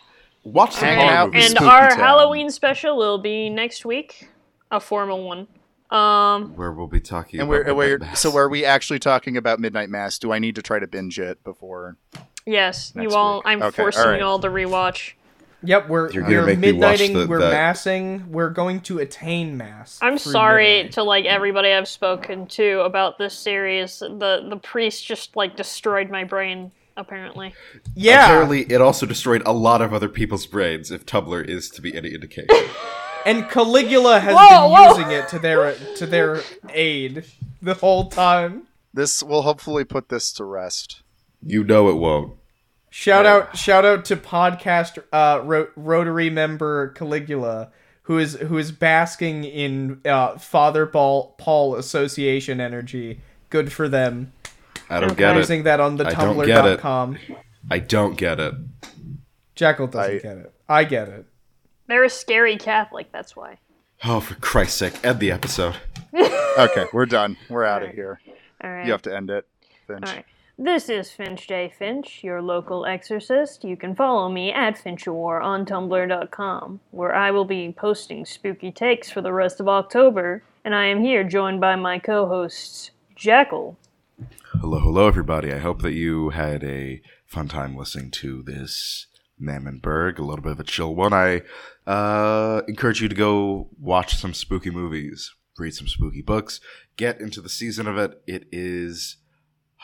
Speaker 4: Watch some
Speaker 3: Hanging
Speaker 4: horror
Speaker 3: out
Speaker 4: movies.
Speaker 2: and
Speaker 3: Spooky
Speaker 2: our
Speaker 3: Town.
Speaker 2: Halloween special will be next week, a formal one. Um,
Speaker 4: where we'll be talking
Speaker 3: And
Speaker 4: about
Speaker 3: we're, we're so
Speaker 4: Mass.
Speaker 3: are we actually talking about Midnight Mass? Do I need to try to binge it before?
Speaker 2: yes, you all.
Speaker 3: week.
Speaker 2: I'm
Speaker 3: Okay,
Speaker 2: forcing
Speaker 3: alright.
Speaker 2: you all to rewatch.
Speaker 1: Yep, we're
Speaker 4: You're gonna
Speaker 1: we're
Speaker 4: make me watch
Speaker 1: midnighting,
Speaker 4: the-
Speaker 1: we're
Speaker 4: that-
Speaker 1: massing, we're going to attain mass.
Speaker 2: I'm
Speaker 1: through
Speaker 2: sorry
Speaker 1: midnight.
Speaker 2: to like everybody I've spoken to about this series. The the priest just like destroyed my brain. Apparently,
Speaker 1: Yeah,
Speaker 4: Apparently, it also destroyed a lot of other people's brains. If Tumblr is to be any indication,
Speaker 1: and Caligula has
Speaker 2: Whoa,
Speaker 1: been
Speaker 2: whoa.
Speaker 1: using it to their to their aid the whole time.
Speaker 3: This will hopefully put this to rest.
Speaker 4: you know it won't.
Speaker 1: Shout out shout out to podcast uh, Ro- Rotary member Caligula who is who is basking in uh, Father Paul Paul Association energy. Good for them.
Speaker 4: I don't
Speaker 2: Okay.
Speaker 4: get it.
Speaker 1: Using that on the
Speaker 4: I don't get it.
Speaker 1: tumblr.com.
Speaker 4: I don't get it.
Speaker 1: Jackal doesn't
Speaker 3: I-
Speaker 1: get it. I get it.
Speaker 2: they're a scary Catholic. That's why.
Speaker 4: Oh, for Christ's sake, end the episode.
Speaker 3: Okay, we're done. We're out of
Speaker 2: Alright.
Speaker 3: here.
Speaker 2: All right.
Speaker 3: You have to end it, Finch.
Speaker 2: All right. This is Finch J. Finch, your local exorcist. You can follow me at FinchWar on Tumblr.com, where I will be posting spooky takes for the rest of October, and I am here joined by my co-hosts Jackal,
Speaker 4: Hello, hello, everybody. I hope that you had a fun time listening to this Mammonberg, a little bit of a chill one. I uh, encourage you to go watch some spooky movies, read some spooky books, get into the season of it. It is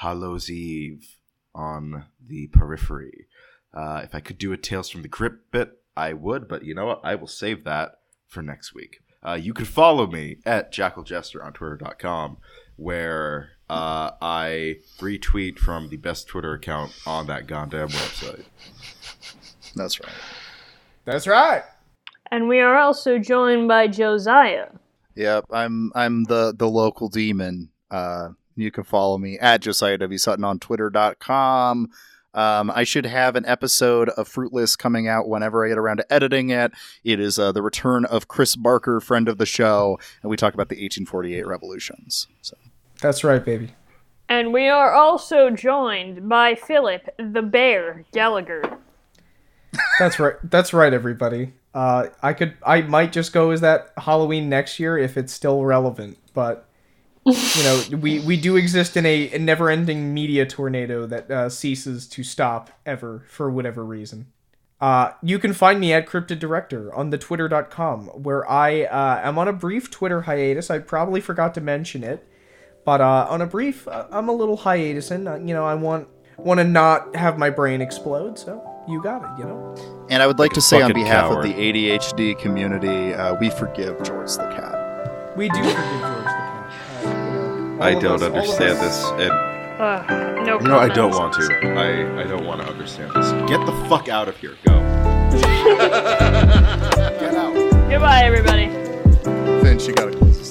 Speaker 4: Hallows Eve on the periphery. Uh, if I could do a Tales from the Crypt bit, I would, but you know what? I will save that for next week. Uh, you can follow me at jackaljester on twitter.com where uh, I retweet from the best Twitter account on that goddamn website.
Speaker 3: That's right.
Speaker 1: That's right.
Speaker 2: and we are also joined by Josiah.
Speaker 3: Yep, I'm I'm the the local demon. Uh, you can follow me at Josiah W Sutton on Twitter.com. Um, I should have an episode of Fruitless coming out whenever I get around to editing it. It is uh, the return of Chris Barker, friend of the show, and we talk about the 1848 revolutions. So
Speaker 1: That's right, baby.
Speaker 2: And we are also joined by Philip the Bear Gallagher.
Speaker 1: That's right. That's right, everybody. Uh, I could, I might just go as that Halloween next year if it's still relevant. But you know, we we do exist in a, a never-ending media tornado that uh, ceases to stop ever for whatever reason. Uh, you can find me at Cryptid Director on the Twitter.com, where I uh, am on a brief Twitter hiatus. I probably forgot to mention it, but uh, on a brief, uh, I'm a little hiatus, and uh, you know, I want want to not have my brain explode. So you got it. You know.
Speaker 3: And I would like
Speaker 4: Like
Speaker 3: to say on behalf
Speaker 4: coward.
Speaker 3: of the ADHD community, uh, we forgive George the cat.
Speaker 1: We do forgive
Speaker 4: I don't
Speaker 1: us,
Speaker 4: understand this. And
Speaker 2: uh, no.
Speaker 4: I don't want to. I I don't want to understand this. Get the fuck out of here. Go. Get out. Goodbye, everybody. Then she got a close.